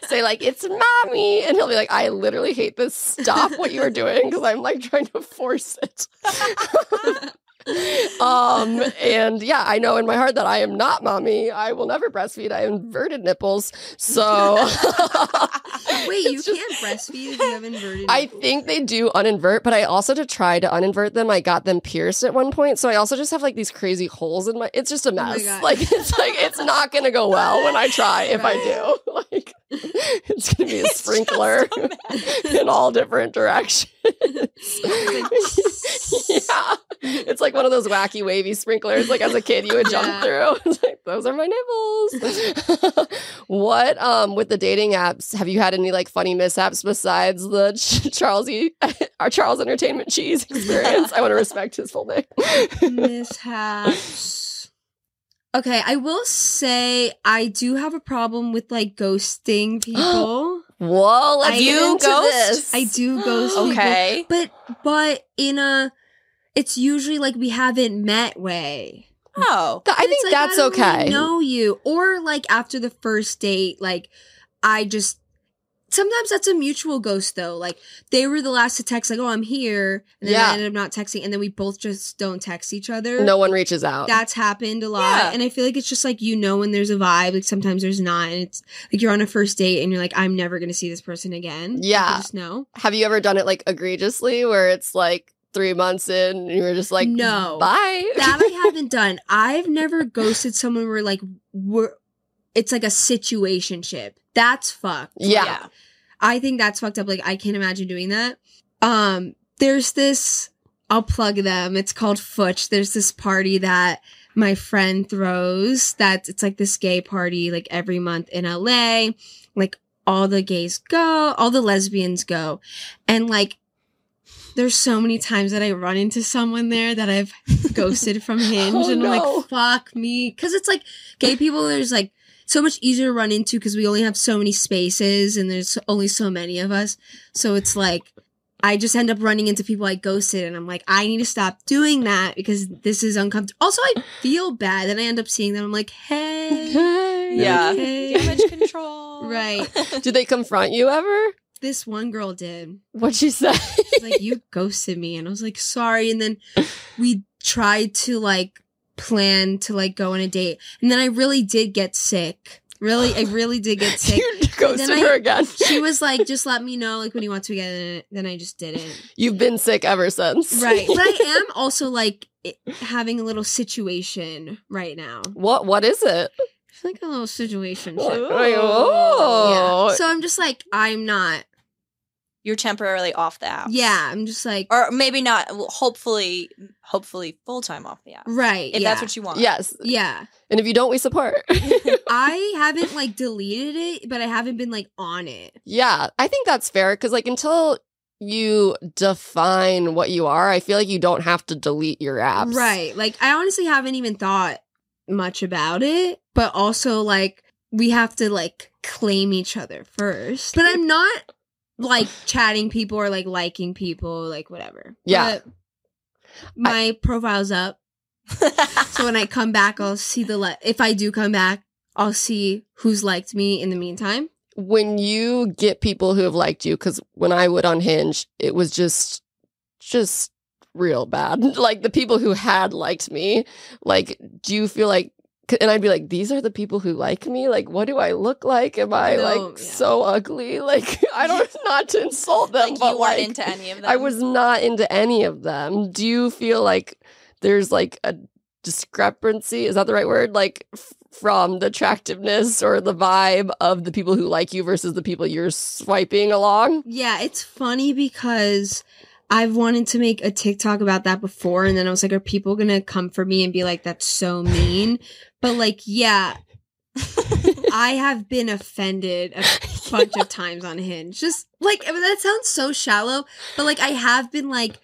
Say like it's mommy, and he'll be like, "I literally hate this. Stop what you are doing," because I'm like trying to force it. um and yeah i know in my heart that i am not mommy i will never breastfeed i have inverted nipples so Wait, you just- can't breastfeed if you have inverted. I nipples. think they do uninvert, but I also to try to uninvert them, I got them pierced at one point. So I also just have like these crazy holes in my. It's just a mess. God. like it's like it's not gonna go well when I try. If I do, like it's gonna be a It's sprinkler a in all different directions. Yeah, it's like one of those wacky wavy sprinklers. Like as a kid, you would jump Yeah. through. It's like those are my nipples. what um with the dating apps? Have you had any like funny mishaps besides the Ch- Charles E. our Charles Entertainment Cheese experience? I want to respect his full name. mishaps. Okay, I will say I do have a problem with like ghosting people. Whoa, let's I- You ghost? I do ghost people, Okay. but but in a, it's usually like we haven't met way. Oh. Th- I think like, that's I don't really okay. know you, or like after the first date, like I just. Sometimes that's a mutual ghost though. Like they were the last to text, like, "Oh, I'm here," and then Yeah. I ended up not texting, and then we both just don't text each other. No one reaches out. that's happened a lot Yeah. and i feel like it's just like you know when there's a vibe like sometimes there's not and it's like you're on a first date and you're like i'm never gonna see this person again Like, Yeah. just know Have you ever done it like egregiously where it's like three months in and you were just like, No. bye? that i haven't done i've never ghosted someone where like we're it's like a situationship that's fucked yeah. I think that's fucked up. Like I can't imagine doing that. Um, there's this. I'll plug them. It's called Futch. There's this party that my friend throws. That it's like this gay party like every month in LA. Like all the gays go, all the lesbians go, and like. There's so many times that I run into someone there that I've ghosted from Hinge, Oh, and I'm no. like, "Fuck me," because it's like gay people. There's like so much easier to run into because we only have so many spaces and there's only so many of us. So it's like I just end up running into people I ghosted and I'm like, I need to stop doing that because this is uncomfortable. Also, I feel bad. Then I end up seeing them. I'm like, hey. Yeah. Okay. Damage control. Right. Do they confront you ever? This one girl did. What'd she say? She's like, you ghosted me. And I was like, sorry. And then we tried to like plan to like go on a date. And then I really did get sick. Really, I really did get sick. you ghosted I- her again. she was like, just let me know like when you want to get in it. Then I just didn't. You've been sick ever since. Right. But I am also like having a little situation right now. what what is it? It's like a little situation. Oh. Yeah. So I'm just like, I'm not You're temporarily off the app. Yeah, I'm just like Or maybe not. Hopefully, hopefully full time off the app. right. If yeah. that's what you want. Yes. Yeah. And if you don't, we support. I haven't like deleted it, but I haven't been like on it. yeah, I think that's fair because, like, until you define what you are, I feel like you don't have to delete your apps. Right. Like I honestly haven't even thought much about it, but also like we have to like claim each other first. But I'm not like chatting people or like liking people, like whatever. Yeah. But my profile's up. So when I come back, I'll see the le- if I do come back, I'll see who's liked me in the meantime. When you get people who have liked you, because when I would on Hinge, it was just, just real bad. Like the people who had liked me, like, do you feel like, and I'd be like, these are the people who like me? Like, what do I look like? Am I No, like yeah. so ugly? Like, I don't, not to insult them, like but you weren't like, into any of them. I was not into any of them. Do you feel like there's like a discrepancy? Is that the right word? Like f- from the attractiveness or the vibe of the people who like you versus the people you're swiping along? Yeah, it's funny because I've wanted to make a TikTok about that before, and then I was like, are people gonna come for me and be like, that's so mean? But like, yeah, I have been offended a bunch of times on Hinge. Just like I mean, that sounds so shallow, but like I have been like,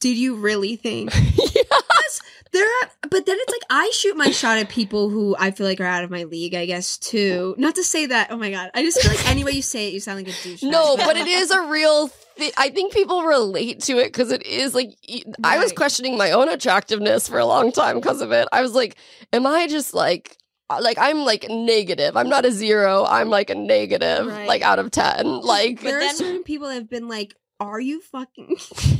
did you really think? Yes, there are, but then it's like I shoot my shot at people who I feel like are out of my league, I guess, too. Not to say that, oh my god, I just feel like any way you say it, you sound like a douche. No, but it is a real thing. I think people relate to it because it is like, I was questioning my own attractiveness for a long time because of it. I was like, am I just like, uh, like I'm like negative. I'm not a zero. I'm like a negative, Right. like out of 10. Like, there then- are certain people that have been like, are you fucking,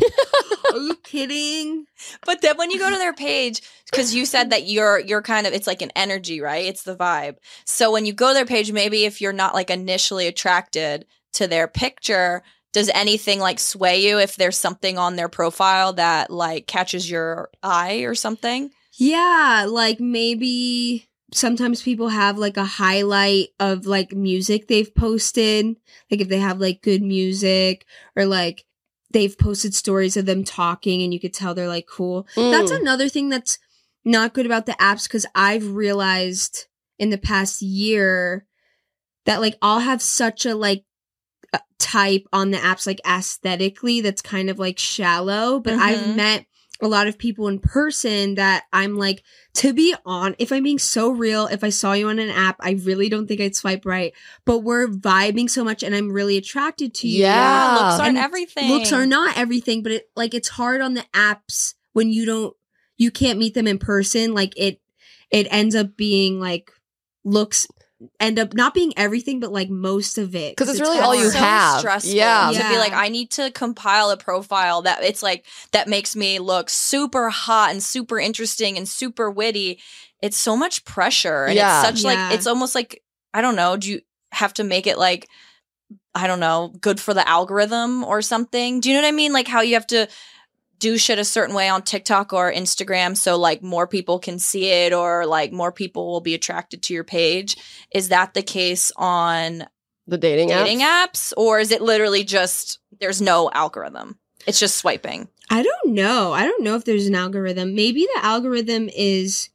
are you kidding? But then when you go to their page, because you said that you're you're kind of it's like an energy, right? It's the vibe. So when you go to their page, maybe if you're not like initially attracted to their picture, does anything like sway you if there's something on their profile that like catches your eye or something? Yeah, like maybe sometimes people have like a highlight of like music they've posted. Like if they have like good music or like they've posted stories of them talking and you could tell they're like cool. That's Mm. another thing that's not good about the apps because I've realized in the past year that like I'll have such a like type on the apps like aesthetically that's kind of like shallow, but I've Mhm. met a lot of people in person that I'm like to be on if I'm being so real if I saw you on an app I really don't think I'd swipe right but we're vibing so much and I'm really attracted to you Yeah. looks aren't And everything. looks are not everything but it like it's hard on the apps when you don't you can't meet them in person like it it ends up being like looks end up not being everything but like most of it because it's really all you so have. Stressful Yeah. to be like, I need to compile a profile that it's like that makes me look super hot and super interesting and super witty. It's so much pressure, and Yeah. it's such Yeah. like it's almost like I don't know. Do you have to make it like I don't know, good for the algorithm or something? Do you know what I mean? Like how you have to do shit a certain way on TikTok or Instagram so like more people can see it or like more people will be attracted to your page. Is that the case on the dating, dating apps. apps or is it literally just there's no algorithm it's just swiping I don't know. I don't know if there's an algorithm. Maybe the algorithm is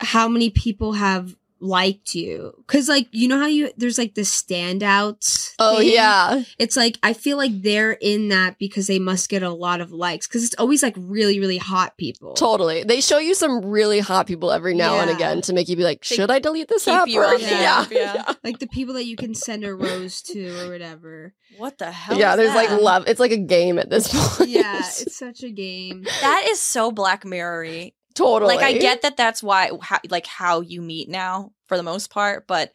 how many people have liked you. Cause like, you know how you, there's like the standouts. Oh, thing? yeah. It's like, I feel like they're in that because they must get a lot of likes. Cause it's always like really, really hot people. Totally. They show you some really hot people every now and again to make you be like, They should I delete this app? or- on the yeah. yeah. Like the people that you can send a rose to or whatever. what the hell Yeah, is there's like love. It's like a game at this point. Yeah, it's such a game. that is so black mirror totally. like i get that that's why how, like how you meet now for the most part but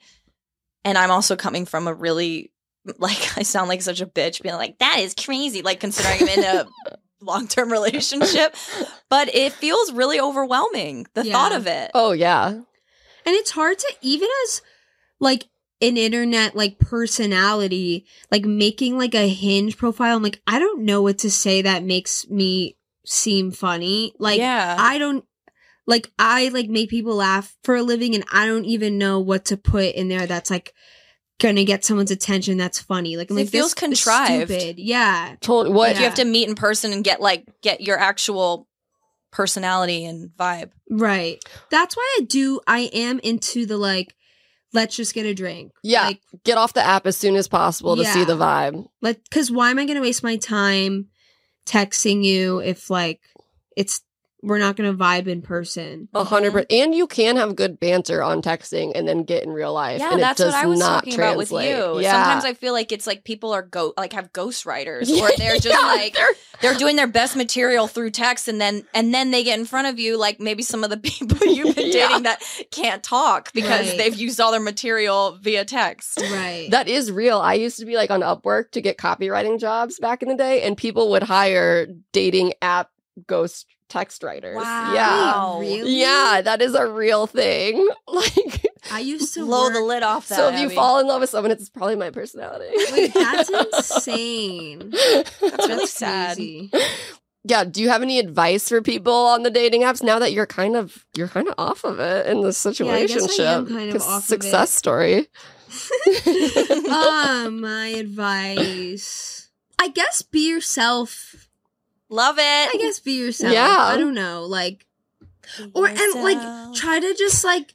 and i'm also coming from a really like i sound like such a bitch being like that is crazy like considering i'm in a long-term relationship but it feels really overwhelming the Yeah. thought of it Oh yeah. And it's hard to even as like an internet like personality, like making like a hinge profile. I'm like, I don't know what to say that makes me seem funny. Like yeah I don't like I like make people laugh for a living and I don't even know what to put in there that's like gonna get someone's attention that's funny. Like I'm It like feels this contrived. stupid. Yeah. Told what? Like you have to meet in person and get like get your actual personality and vibe. Right. That's why I do I am into the like let's just get a drink. Yeah. Like Get off the app as soon as possible to see the vibe. like cuz why am I going to waste my time texting you if like it's we're not going to vibe in person? A hundred percent. And you can have good banter on texting and then get in real life. Yeah, and that's it does what I was not talking about with you. Yeah. Sometimes I feel like it's like people are go like have ghostwriters where they're just Yeah, like they're- they're doing their best material through text and then and then they get in front of you like maybe some of the people you've been Yeah. dating that can't talk because Right. they've used all their material via text. Right. That is real. I used to be like on Upwork to get copywriting jobs back in the day, and people would hire dating app ghost text writers. Wow. Yeah. Really? Yeah, that is a real thing. Like, I used to Blow the lid off that. so if you fall in love with someone, it's probably my personality. Wait, that's insane. That's really sad. crazy. yeah. Do you have any advice for people on the dating apps now that you're kind of you're kind of off of it in this I situation? guess I am kind of off of success it. story. um, my advice. I guess be yourself. Love it. I guess be yourself. Yeah. I don't know. Like or and like try to just like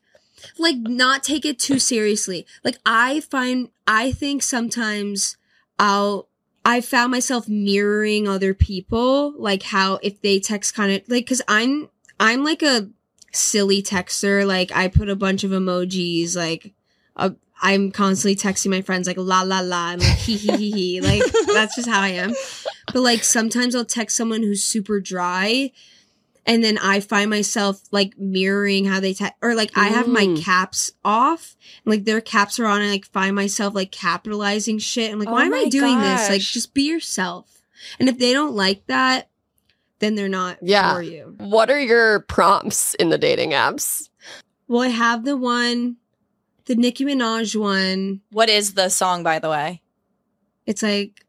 like not take it too seriously. Like I find I think sometimes I'll I found myself mirroring other people like how if they text kind of like cuz I'm I'm like a silly texter like I put a bunch of emojis like uh, I'm constantly texting my friends like la la la and like hee hee hee hee like that's just how I am. But like sometimes I'll text someone who's super dry and then I find myself like mirroring how they text or like I have my Mm. caps off and like their caps are on and I like find myself like capitalizing shit. I'm like, Oh why am I my doing this? Like just be yourself. And if they don't like that, then they're not Yeah. for you. What are your prompts in the dating apps? Well, I have the one, the Nicki Minaj one. What is the song by the way? It's like,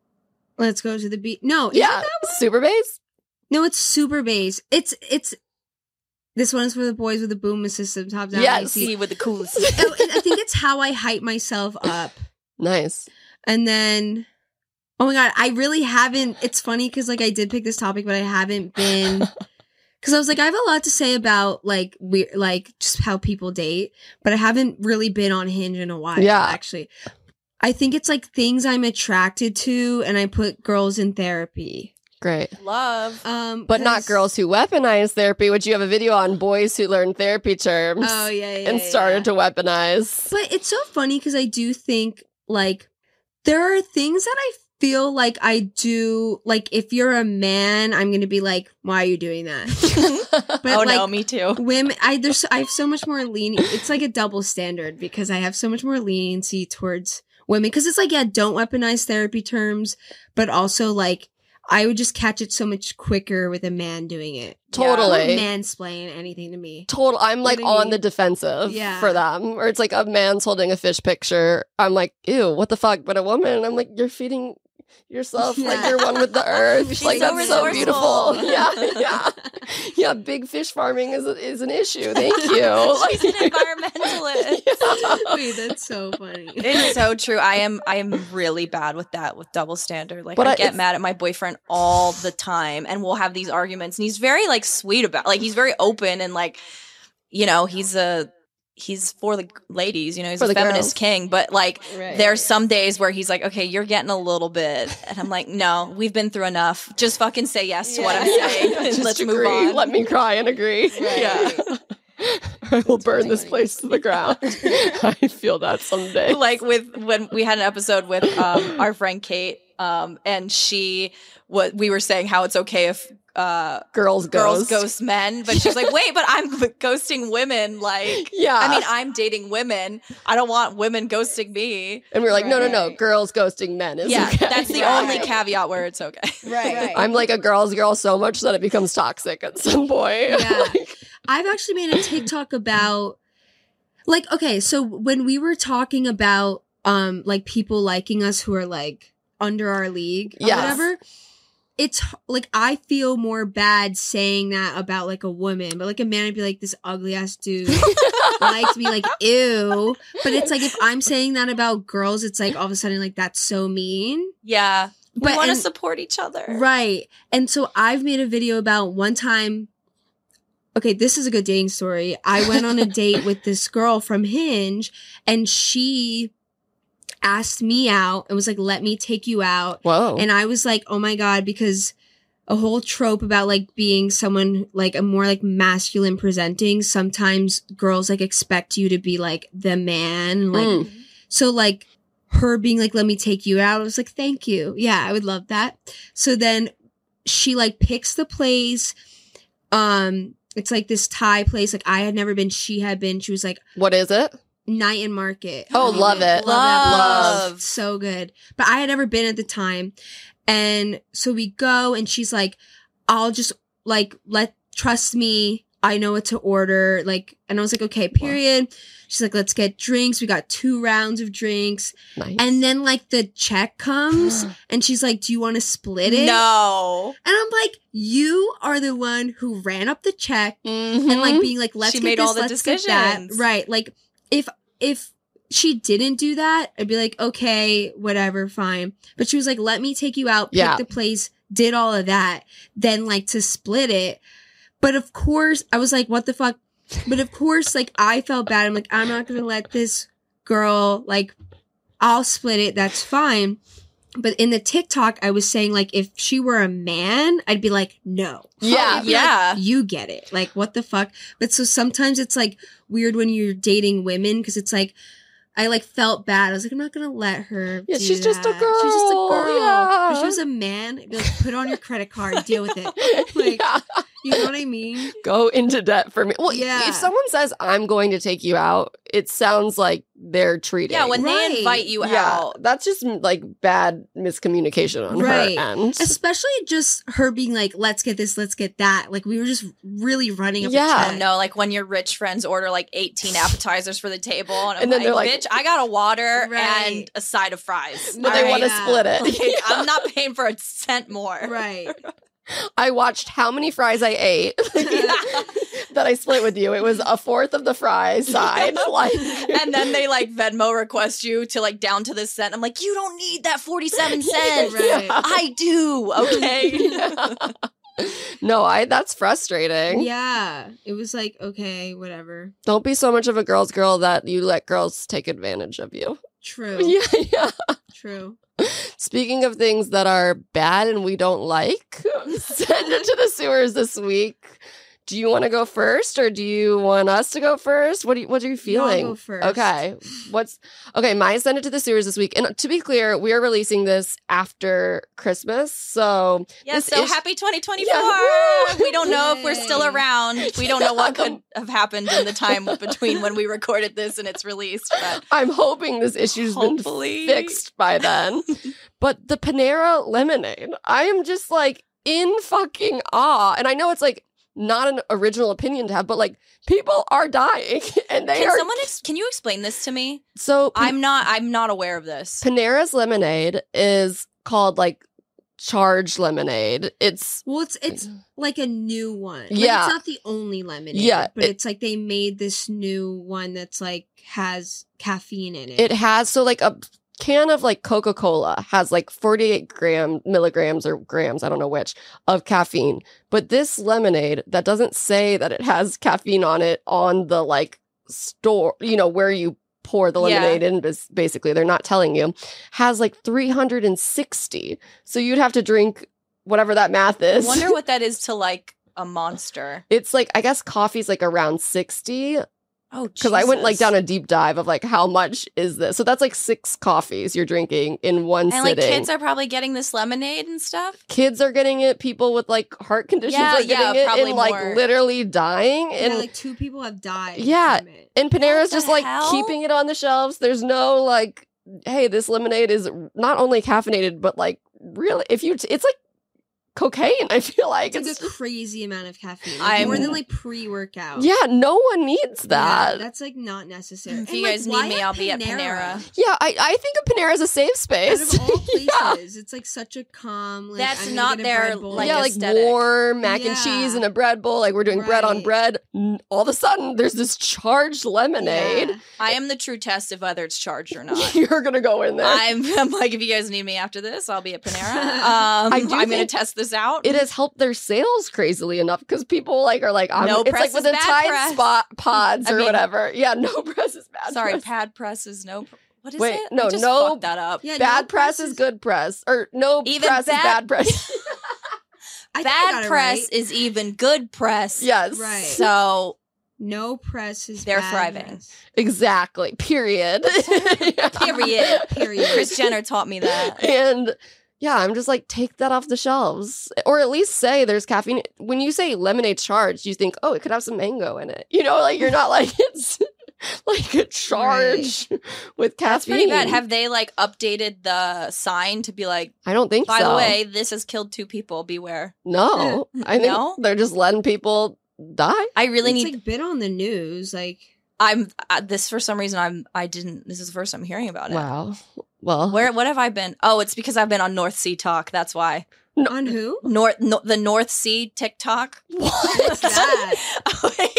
let's go to the beat. No, yeah, super bass. No, it's super bass. It's it's this one is for the boys with the boom system top down. Yes. AC. See with the coolest. Oh, I think it's how I hype myself up. Nice. And then oh my god, I really haven't it's funny cuz like I did pick this topic but I haven't been cuz I was like I have a lot to say about like we like just how people date, but I haven't really been on Hinge in a while Yeah. actually. I think it's like things I'm attracted to and I put girls in therapy. Great. Love. Um But not girls who weaponize therapy, which you have a video on boys who learn therapy terms Oh yeah, yeah. and started yeah. to weaponize. But it's so funny because I do think like there are things that I feel like I do like if you're a man, I'm gonna be like, why are you doing that? But oh like no, me too. women, I there's I have so much more lenient. It's like a double standard because I have so much more leniency towards women because it's like yeah, don't weaponize therapy terms, but also like I would just catch it so much quicker with a man doing it. Totally. Don't mansplain anything to me. Total. I'm like on mean? the defensive Yeah. for them, or it's like a man's holding a fish picture. I'm like, ew, what the fuck? But a woman, I'm like, you're feeding yourself like you're one with the earth. She's like so that's so beautiful. Yeah, yeah, yeah. Big fish farming is is an issue. Thank you. She's an environmentalist. Yeah. Wait, that's so funny. It's so true. I am I am really bad with that with double standard. Like But I I- get it's- mad at my boyfriend all the time and we'll have these arguments and he's very like sweet about like he's very open and like you know, he's a he's for the ladies, you know, he's For a feminist girls. king, but like Right. there's some days where he's like, "Okay, you're getting a little bit." And I'm like, "No, we've been through enough. Just fucking say yes to what I'm Yeah. saying and Just let's agree. move on." Let me cry and agree. Yeah. I will burn this funny. place to the ground. I feel that someday. like with when we had an episode with um our friend Kate um and she what we were saying how it's okay if uh girls girls goes. ghost men but she's like wait but I'm ghosting women like Yeah. I mean I'm dating women I don't want women ghosting me and we're like, no, no, no. Girls ghosting men is yeah okay. that's the Right. only caveat where it's okay Right. I'm like a girl's girl so much that it becomes toxic at some point. Yeah. I've actually made a TikTok about like okay, so when we were talking about um like people liking us who are like under our league or whatever, it's like I feel more bad saying that about like a woman, but like a man, I'd be like this ugly ass dude likes me, like to be like, ew. But it's like if I'm saying that about girls, it's like all of a sudden like that's so mean. Yeah. but, We want to support each other. Right. And so I've made a video about one time. Okay, this is a good dating story. I went on a date with this girl from Hinge and she asked me out and was like, let me take you out. Whoa. And I was like, oh my God, because a whole trope about like being someone like a more like masculine presenting, sometimes girls like expect you to be like the man. Like, Mm. so like her being like, let me take you out. I was like, thank you. Yeah, I would love that. So then she like picks the place. Um, it's like this Thai place. Like I had never been. She had been. She was like what is it? Night and Market. Oh, love it. Love Love. So good. But I had never been at the time. And so we go and she's like, I'll just like let trust me. I know what to order. Like, and I was like, okay, period. She's like, let's get drinks. We got two rounds of drinks. Nice. And then like the check comes and she's like, do you want to split it? No. And I'm like, you are the one who ran up the check Mhm. and like being like, let's She get made this, all the let's get that. decisions. Right. Like if if she didn't do that, I'd be like, okay, whatever, fine. But she was like, let me take you out, pick Yeah. the place, did all of that, then like to split it. But of course, I was like, what the fuck? But of course, like I felt bad. I'm like, I'm not gonna let this girl like I'll split it, that's fine. But in the TikTok, I was saying like if she were a man, I'd be like, no. Yeah. I'd like, Yeah. you get it. Like, what the fuck? But so sometimes it's like weird when you're dating women because it's like, I like felt bad. I was like, I'm not gonna let her. Yeah, she's just a girl. She's just a girl. girl. Yeah. If she was a man, I'd be like, put on your credit card, deal with it. Like, Yeah. You know what I mean? Go into debt for me. Well, Yeah. if someone says I'm going to take you out, it sounds like they're treating. Yeah, when Right. they invite you yeah, out. that's just mm, like bad miscommunication on Right. her end. Especially just her being like, let's get this, let's get that. Like we were just really running up Yeah. a check. no, like when your rich friends order like 18 appetizers for the table and, I'm And then like, they're like- bitch, I got a water Right. and a side of fries. but they All want to yeah. split it. Like, I'm not paying for a cent more. Right. I watched how many fries I ate that I split with you. It was a fourth of the fries side. like, and then they like Venmo request you to like down to the cent. I'm like, you don't need that 47 cents. Right. I do. Okay. no, I. That's frustrating. Yeah. It was like, okay, whatever. Don't be so much of a girl's girl that you let girls take advantage of you. True. Yeah, yeah. True. Speaking of things that are bad and we don't like, send it to the sewers this week. Do you want to go first, or do you want us to go first? What do you, what are you feeling? go first. Okay, what's okay? My send it to the sewers this week, and to be clear, we are releasing this after Christmas, so Yes, so is- happy 2024. Yeah, we don't know if we're still around. We don't know what could have happened in the time between when we recorded this and it's released, but I'm hoping this issue's Hopefully. been fixed by then. but the Panera lemonade, I am just like in fucking awe, and I know it's like not an original opinion to have, but like people are dying, and they can are someone ex- can you explain this to me? so. Pan- I'm not I'm not aware of this. Panera's lemonade is called like charged lemonade. It's Well, it's it's like a new one. Like, Yeah. it's not the only lemonade. Yeah, but it- it's like they made this new one that's like has caffeine in it. it has so like a can of like Coca Cola has like 48 gram milligrams or grams, I don't know which, of caffeine. But this lemonade that doesn't say that it has caffeine on it on the like store, you know, where you pour the Yeah. lemonade in, bas- basically, they're not telling you, has like 360. So you'd have to drink whatever that math is. I is. wonder what that is to like a monster. it's like, I guess coffee's like around 60 Oh, because I went like down a deep dive of like how much is this? So that's like six coffees you're drinking in one and like kids are probably getting this lemonade and stuff. Kids are getting it. People with like heart conditions Yeah, are yeah, getting it probably and like more. literally dying. yeah, And like two people have died. Yeah. from it. and Panera's the just like hell? keeping it on the shelves. There's no like, hey, this lemonade is not only caffeinated but like really, if you, t- it's like cocaine. I feel like It's it's, like a crazy amount of caffeine. I'm- more than like pre-workout. yeah, no one needs Yeah, that. that's like not necessary. If And, you like, guys need me, I'll be at Panera. Yeah, I, I think of Panera as a safe Out space. of all Yeah. places, it's like such a calm. Like, That's I'm not get a their, like, yeah, like aesthetic. warm mac and cheese and a bread bowl. Like we're doing bread on bread. All of a sudden, there's this charged lemonade. Yeah. I am the true test of whether it's charged or not. You're gonna go in there. I'm, I'm like, if you guys need me after this, I'll be at Panera. Um, I do I'm gonna test this out. it has helped their sales crazily enough because people like are like, I'm, No it's like with the bad Tide press. spot pods I or mean- whatever. Yeah, no press is bad. Sorry, press. pad press is no. What is Wait, it? no, just no- fucked that up. Yeah, bad no press, is good press, or no Even press bad- is bad press. I think I Bad press right. is even good press. yes, Right. So No press is They're bad thriving. press. exactly. Period. Period. Period. Kris Jenner taught me that. and yeah, I'm just like, take that off the shelves, or at least say there's caffeine. When you say lemonade charged, you think, oh, it could have some mango in it. You know, like you're not like it's like a charge with That's caffeine. pretty bad. Have they like updated the sign to be like, I don't think by so. the way, this has killed two people. Beware. no, I think No? they're just letting people die. I really it's need. like been on the news. Like I'm uh, this for some reason. I'm. I didn't. This is the first I'm hearing about it. Wow. Well, Where? What have I been? Oh, it's because I've been on North Sea Talk. That's why. on who? North. No, the North Sea TikTok. What's that?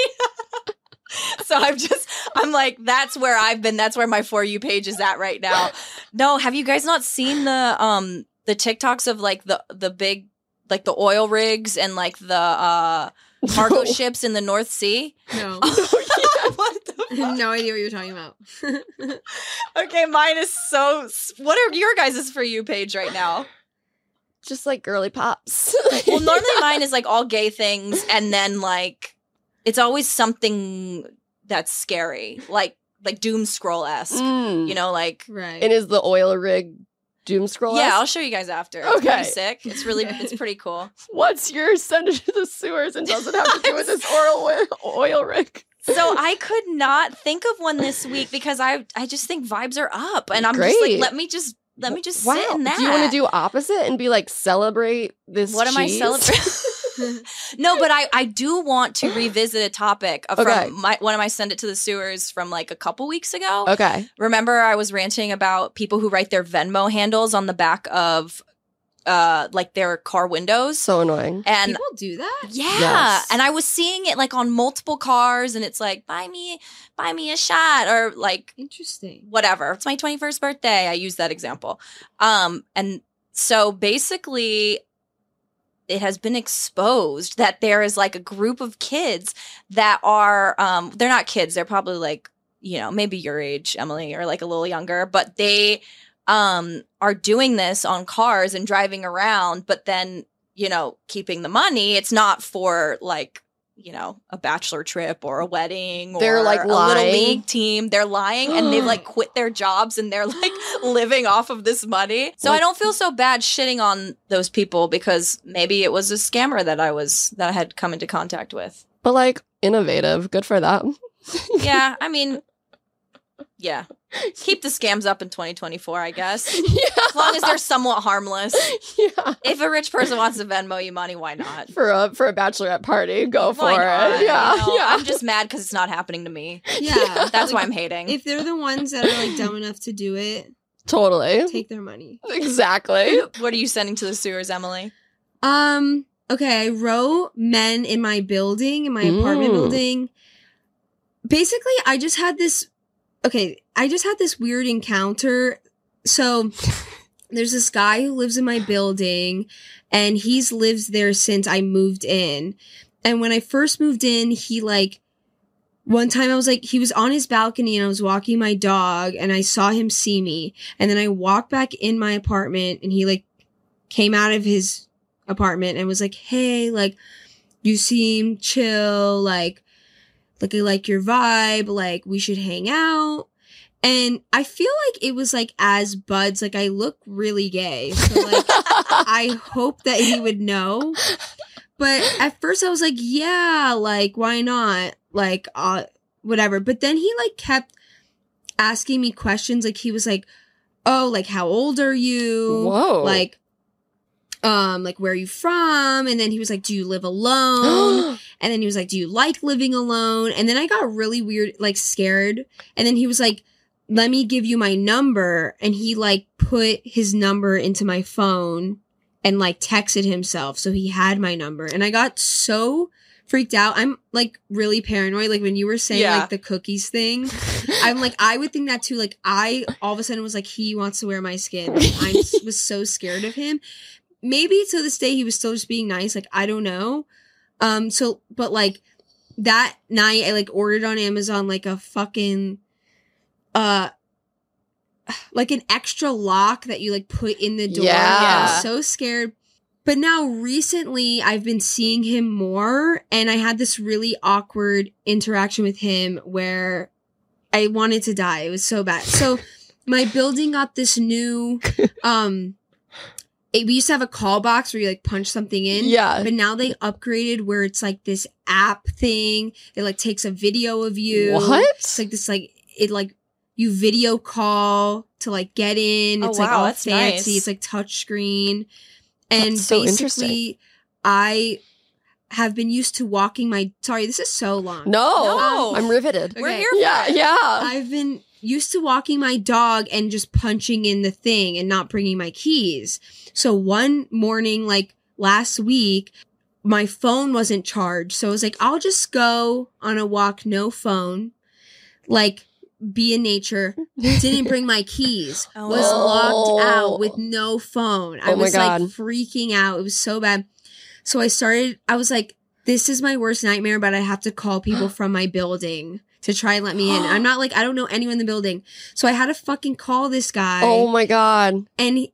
so I'm just I'm like that's where I've been that's where my for you page is at right now. No, have you guys not seen the um the TikToks of like the the big like the oil rigs and like the uh cargo No. ships in the North Sea? No. What the fuck? no idea what you're talking about. Okay, mine is so what are your guys' for you page right now? just like girly pops. Well, normally mine is like all gay things, and then like it's always something that's scary, like like doom scroll esque. Mm. You know, like right. and is the oil rig doom scroll? yeah. I'll show you guys after. It's Okay. pretty sick. It's really it's pretty cool. What's your send it to the sewers and doesn't have to do with this oil oil rig? So I could not think of one this week because I I just think vibes are up, and I'm just like let me just let me just wow. sit in that. Do you want to do opposite and be like celebrate this? What am I celebrating? no, but I I do want to revisit a topic of- Okay. from my one of my send it to the sewers from like a couple weeks ago. okay. Remember, I was ranting about people who write their Venmo handles on the back of, uh, like their car windows, So annoying. and People do that? yeah, Yes. and I was seeing it like on multiple cars, and it's like buy me, buy me a shot, or like Interesting. whatever. It's my twenty first birthday. I use that example, um, and so basically. It has been exposed that there is like a group of kids that are, um, they're not kids. They're probably like you know, maybe your age, Emily, or like a little younger, but they um are doing this on cars and driving around, but then, you know, keeping the money. It's not for like, you know, a bachelor trip or a wedding They're, like, a little league team. They're lying and they've like quit their jobs and they're like living off of this money. So I don't feel so bad shitting on those people because maybe it was a scammer that I was that I had come into contact with. But like innovative. Good for them. Yeah, I mean, yeah. Keep the scams up in 2024, I guess. yeah. As long as they're somewhat harmless. yeah. If a rich person wants to Venmo you money, why not? For a for a bachelorette party, go for Why it. Yeah. You know, yeah. I'm just mad because it's not happening to me. Yeah. That's why I'm hating. If they're the ones that are like dumb enough to do it, totally. take their money. Exactly. what are you sending to the sewers, Emily? Um, okay, I wrote men in my building, in my apartment Mm. building. Basically, I just had this okay, I just had this weird encounter. So there's this guy who lives in my building and he's lived there since I moved in. And when I first moved in, he like one time I was like he was on his balcony and I was walking my dog and I saw him see me. And then I walked back in my apartment and he like came out of his apartment and was like, "Hey, like you seem chill, like like I like your vibe, like we should hang out." And I feel like it was like as buds, like I look really gay. So like I hope that he would know. But at first I was like, yeah, like why not? Like uh whatever. But then he like kept asking me questions like he was like, "Oh, like how old are you?" Whoa. Like um, like where are you from? And then he was like, Do you live alone? and then he was like, Do you like living alone? And then I got really weird, like scared. And then he was like, Let me give you my number. And he like put his number into my phone and like texted himself. So he had my number. And I got so freaked out. I'm like really paranoid. Like when you were saying Yeah. like the cookies thing, I'm like, I would think that too. Like I all of a sudden was like, he wants to wear my skin. I was so scared of him. Maybe to this day he was still just being nice. Like I don't know. Um. So, but like that night, I like ordered on Amazon like a fucking, uh, like an extra lock that you like put in the door. I Yeah. was so scared. But now recently I've been seeing him more and I had this really awkward interaction with him where I wanted to die. It was so bad. So my building got this new um it, we used to have a call box where you like punch something in. yeah. But now they upgraded where it's like this app thing. It like takes a video of you. What? It's like this like it like you video call to like get in. Oh, It's like wow, all that's fancy. nice. It's like touch screen. And That's so basically I have been used to walking my sorry, this is so long. No, No. I'm riveted. We're here Yeah, yeah. I've been used to walking my dog and just punching in the thing and not bringing my keys. So one morning, like last week, my phone wasn't charged. So I was like, I'll just go on a walk, no phone, like be in nature. Didn't bring my keys. Oh. Was locked out with no phone. I Oh my was like freaking out. It was so bad. So I started, I was like, this is my worst nightmare, but I have to call people from my building to try and let me in. I'm not like, I don't know anyone in the building. So I had to fucking call this guy Oh my god. and he,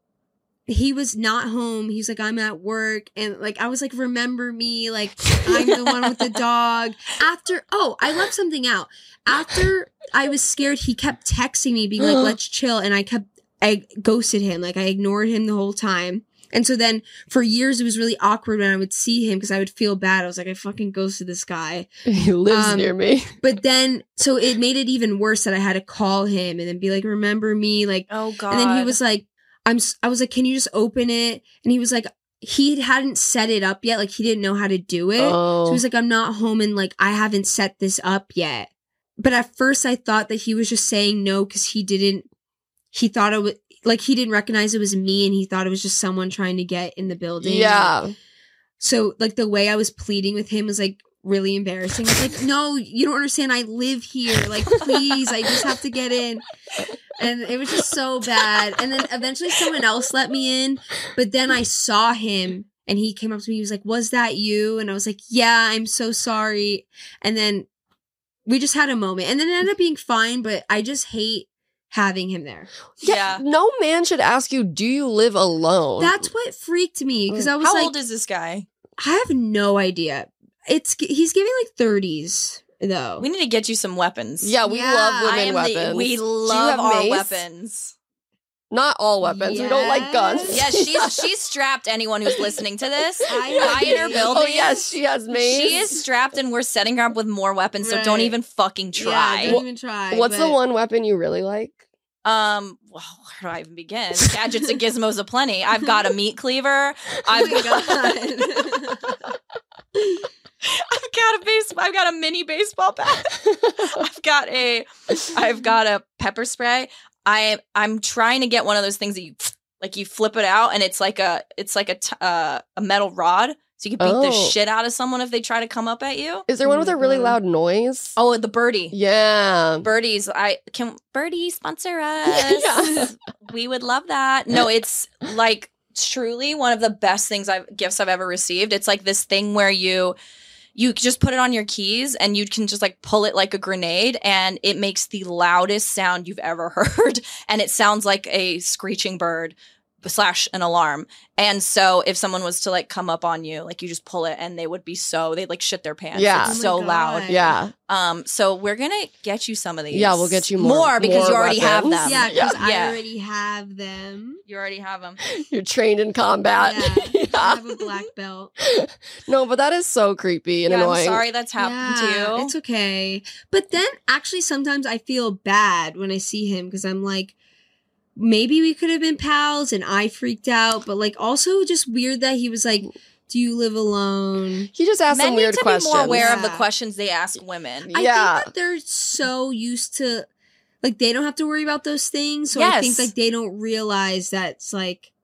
he was not home. He was like, I'm at work. And like, I was like, remember me. Like, I'm the one with the dog. After, oh, I left something out. After I was scared, he kept texting me, being like, let's chill. And I kept, I ghosted him. Like, I ignored him the whole time. And so then for years, it was really awkward when I would see him because I would feel bad. I was like, I fucking ghosted this guy. He lives Um, near me. But then, so it made it even worse that I had to call him and then be like, remember me? Like, Oh god. and then he was like, I'm, I was like, can you just open it? And he was like, he hadn't set it up yet. Like he didn't know how to do it. So Oh. he was like, I'm not home and like, I haven't set this up yet. But at first I thought that he was just saying no because he didn't, he thought it was, like he didn't recognize it was me and he thought it was just someone trying to get in the building. yeah. So like the way I was pleading with him was like really embarrassing. I was like, no, you don't understand. I live here. Like, please, I just have to get in. And it was just so bad. And then eventually someone else let me in. But then I saw him and he came up to me. He was like, was that you? And I was like, yeah, I'm so sorry. And then we just had a moment. And then it ended up being fine, but I just hate having him there. yeah. No man should ask you, do you live alone? That's what freaked me because mm. I was How like, old is this guy? I have no idea. It's he's giving like thirties though. We need to get you some weapons. yeah, we Yeah, love women weapons. the, we love have our mace? weapons. Not all weapons. We don't like guns. Yes. Yeah, she's she's strapped. Anyone who's listening to this, I guy in her building. Oh yes, she has mace. She is strapped, and we're setting her up with more weapons. So don't even fucking Yeah, try. don't even try. What's the one weapon you really like? Um, well, where do I even begin? Gadgets and gizmos aplenty. I've got a meat cleaver. Oh I've got, god. I've got a base. I've got a mini baseball bat. I've got a. I've got a pepper spray. I I'm trying to get one of those things that you like. You flip it out, and it's like a. It's like a t- uh, a metal rod, so you can beat the Oh. shit out of someone if they try to come up at you. Is there one with a really Mhm. loud noise? Oh, the birdie. Yeah. Birdies, I can birdie sponsor us. We would love that. No, it's like truly one of the best things I've gifts I've ever received. It's like this thing where you you just put it on your keys and you can just like pull it like a grenade and it makes the loudest sound you've ever heard and it sounds like a screeching bird slash an alarm and so if someone was to like come up on you like you just pull it and they would be so they'd like shit their pants Yeah. it's Oh so God. loud Yeah. um, so we're gonna get you some of these. Yeah, we'll get you more- because more you already have weapons. them. Yeah, because Yeah. I Yeah. already have them. you already have them. You're trained in combat. Yeah, I have a black belt. No, but that is so creepy and yeah, annoying. I'm sorry that's happened to you. It's okay. But then actually sometimes I feel bad when I see him because I'm like, maybe we could have been pals and I freaked out, but like also just weird that he was like, Do you live alone? He just asked Men some need to questions. be more aware of the questions they ask women. I Yeah. think that they're so used to like they don't have to worry about those things. So I think like they don't realize that it's like yeah,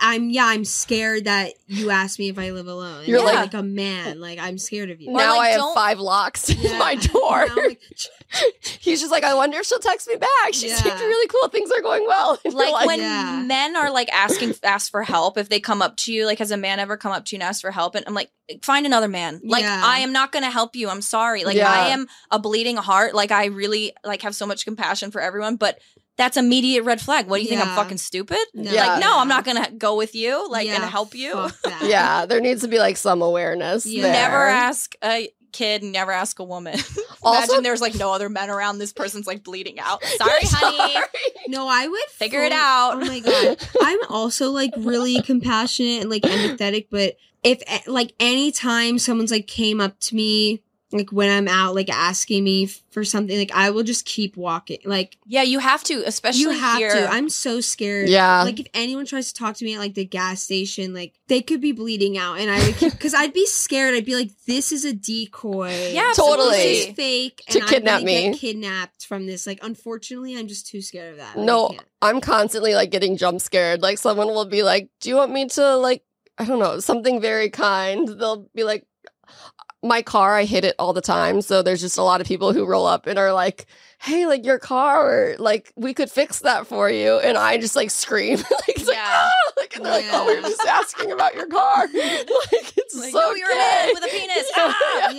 I'm yeah, I'm scared that you asked me if I live alone. And You're you're like- like, a man. Like I'm scared of you. Now like, I have five locks in my door. Like, He's just like, I wonder if she'll text me back. She Yeah. seems really cool. Things are going well. And like, when Yeah. men are like asking ask for help if they come up to you like has a man ever come up to you and asked for help and i'm like find another man like Yeah. i am not gonna help you i'm sorry like Yeah. i am a bleeding heart like i really like have so much compassion for everyone but that's immediate red flag what do you think i'm fucking stupid No. Yeah. like no i'm not gonna go with you like and help you yeah, there needs to be like some awareness. Yeah. there. never ask a kid never ask a woman Also- imagine there's like no other men around this person's like bleeding out sorry honey Sorry. No, I would Figure it out. Oh my god, I'm also like really compassionate and like empathetic. But if like anytime someone's like came up to me, like when I'm out, like asking me for something, like I will just keep walking. Like yeah you have to especially you have here to. I'm so scared. Yeah. Like if anyone tries to talk to me at like the gas station, like they could be bleeding out, and I would keep because I'd be scared. I'd be like, this is a decoy. Yeah, Totally. This is fake. To and kidnap I'm me. Get kidnapped from this. Like, unfortunately, I'm just too scared of that. No, can't. I'm constantly like getting jump scared. Like someone will be like, "Do you want me to like I don't know, something very kind." They'll be like my car, I hit it all the time. So there's just a lot of people who roll up and are like, "Hey, like your car, like we could fix that for you." And I just like scream like it's like, Yeah. "Ah!" like and they're like, "Oh, we we're just asking about your car." like it's Like, so no, you're a man gay. with a penis. Yeah,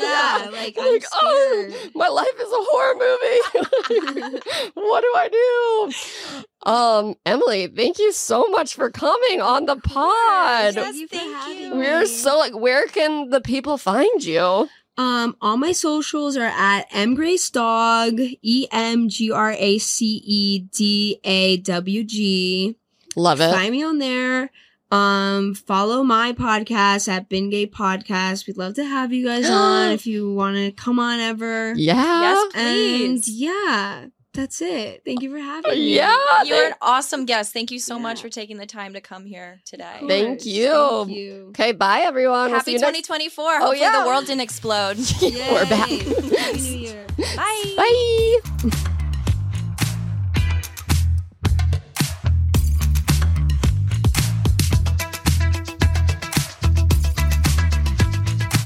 Ah! Yeah, like, I'm oh, my life is a horror movie. what do I do? Um, Emily, thank you so much for coming on the pod. Yes, Thank you for thank having you. me. We're so like, where can the people find you? Um, all my socials are at emgracedawg, E M G R A C E D A W G. Love it. Find me on there. Um, follow my podcast at Bin Gay Podcast. We'd love to have you guys on if you want to come on ever. Yeah. Yes, please. And yeah, that's it. Thank you for having me. Yeah. You're thank- an awesome guest. Thank you so much for taking the time to come here today. Thank you. Thank you. okay, bye everyone. We'll see Happy you next- 2024. Hopefully yeah. the world didn't explode. We're back. Happy New Year. Bye. Bye.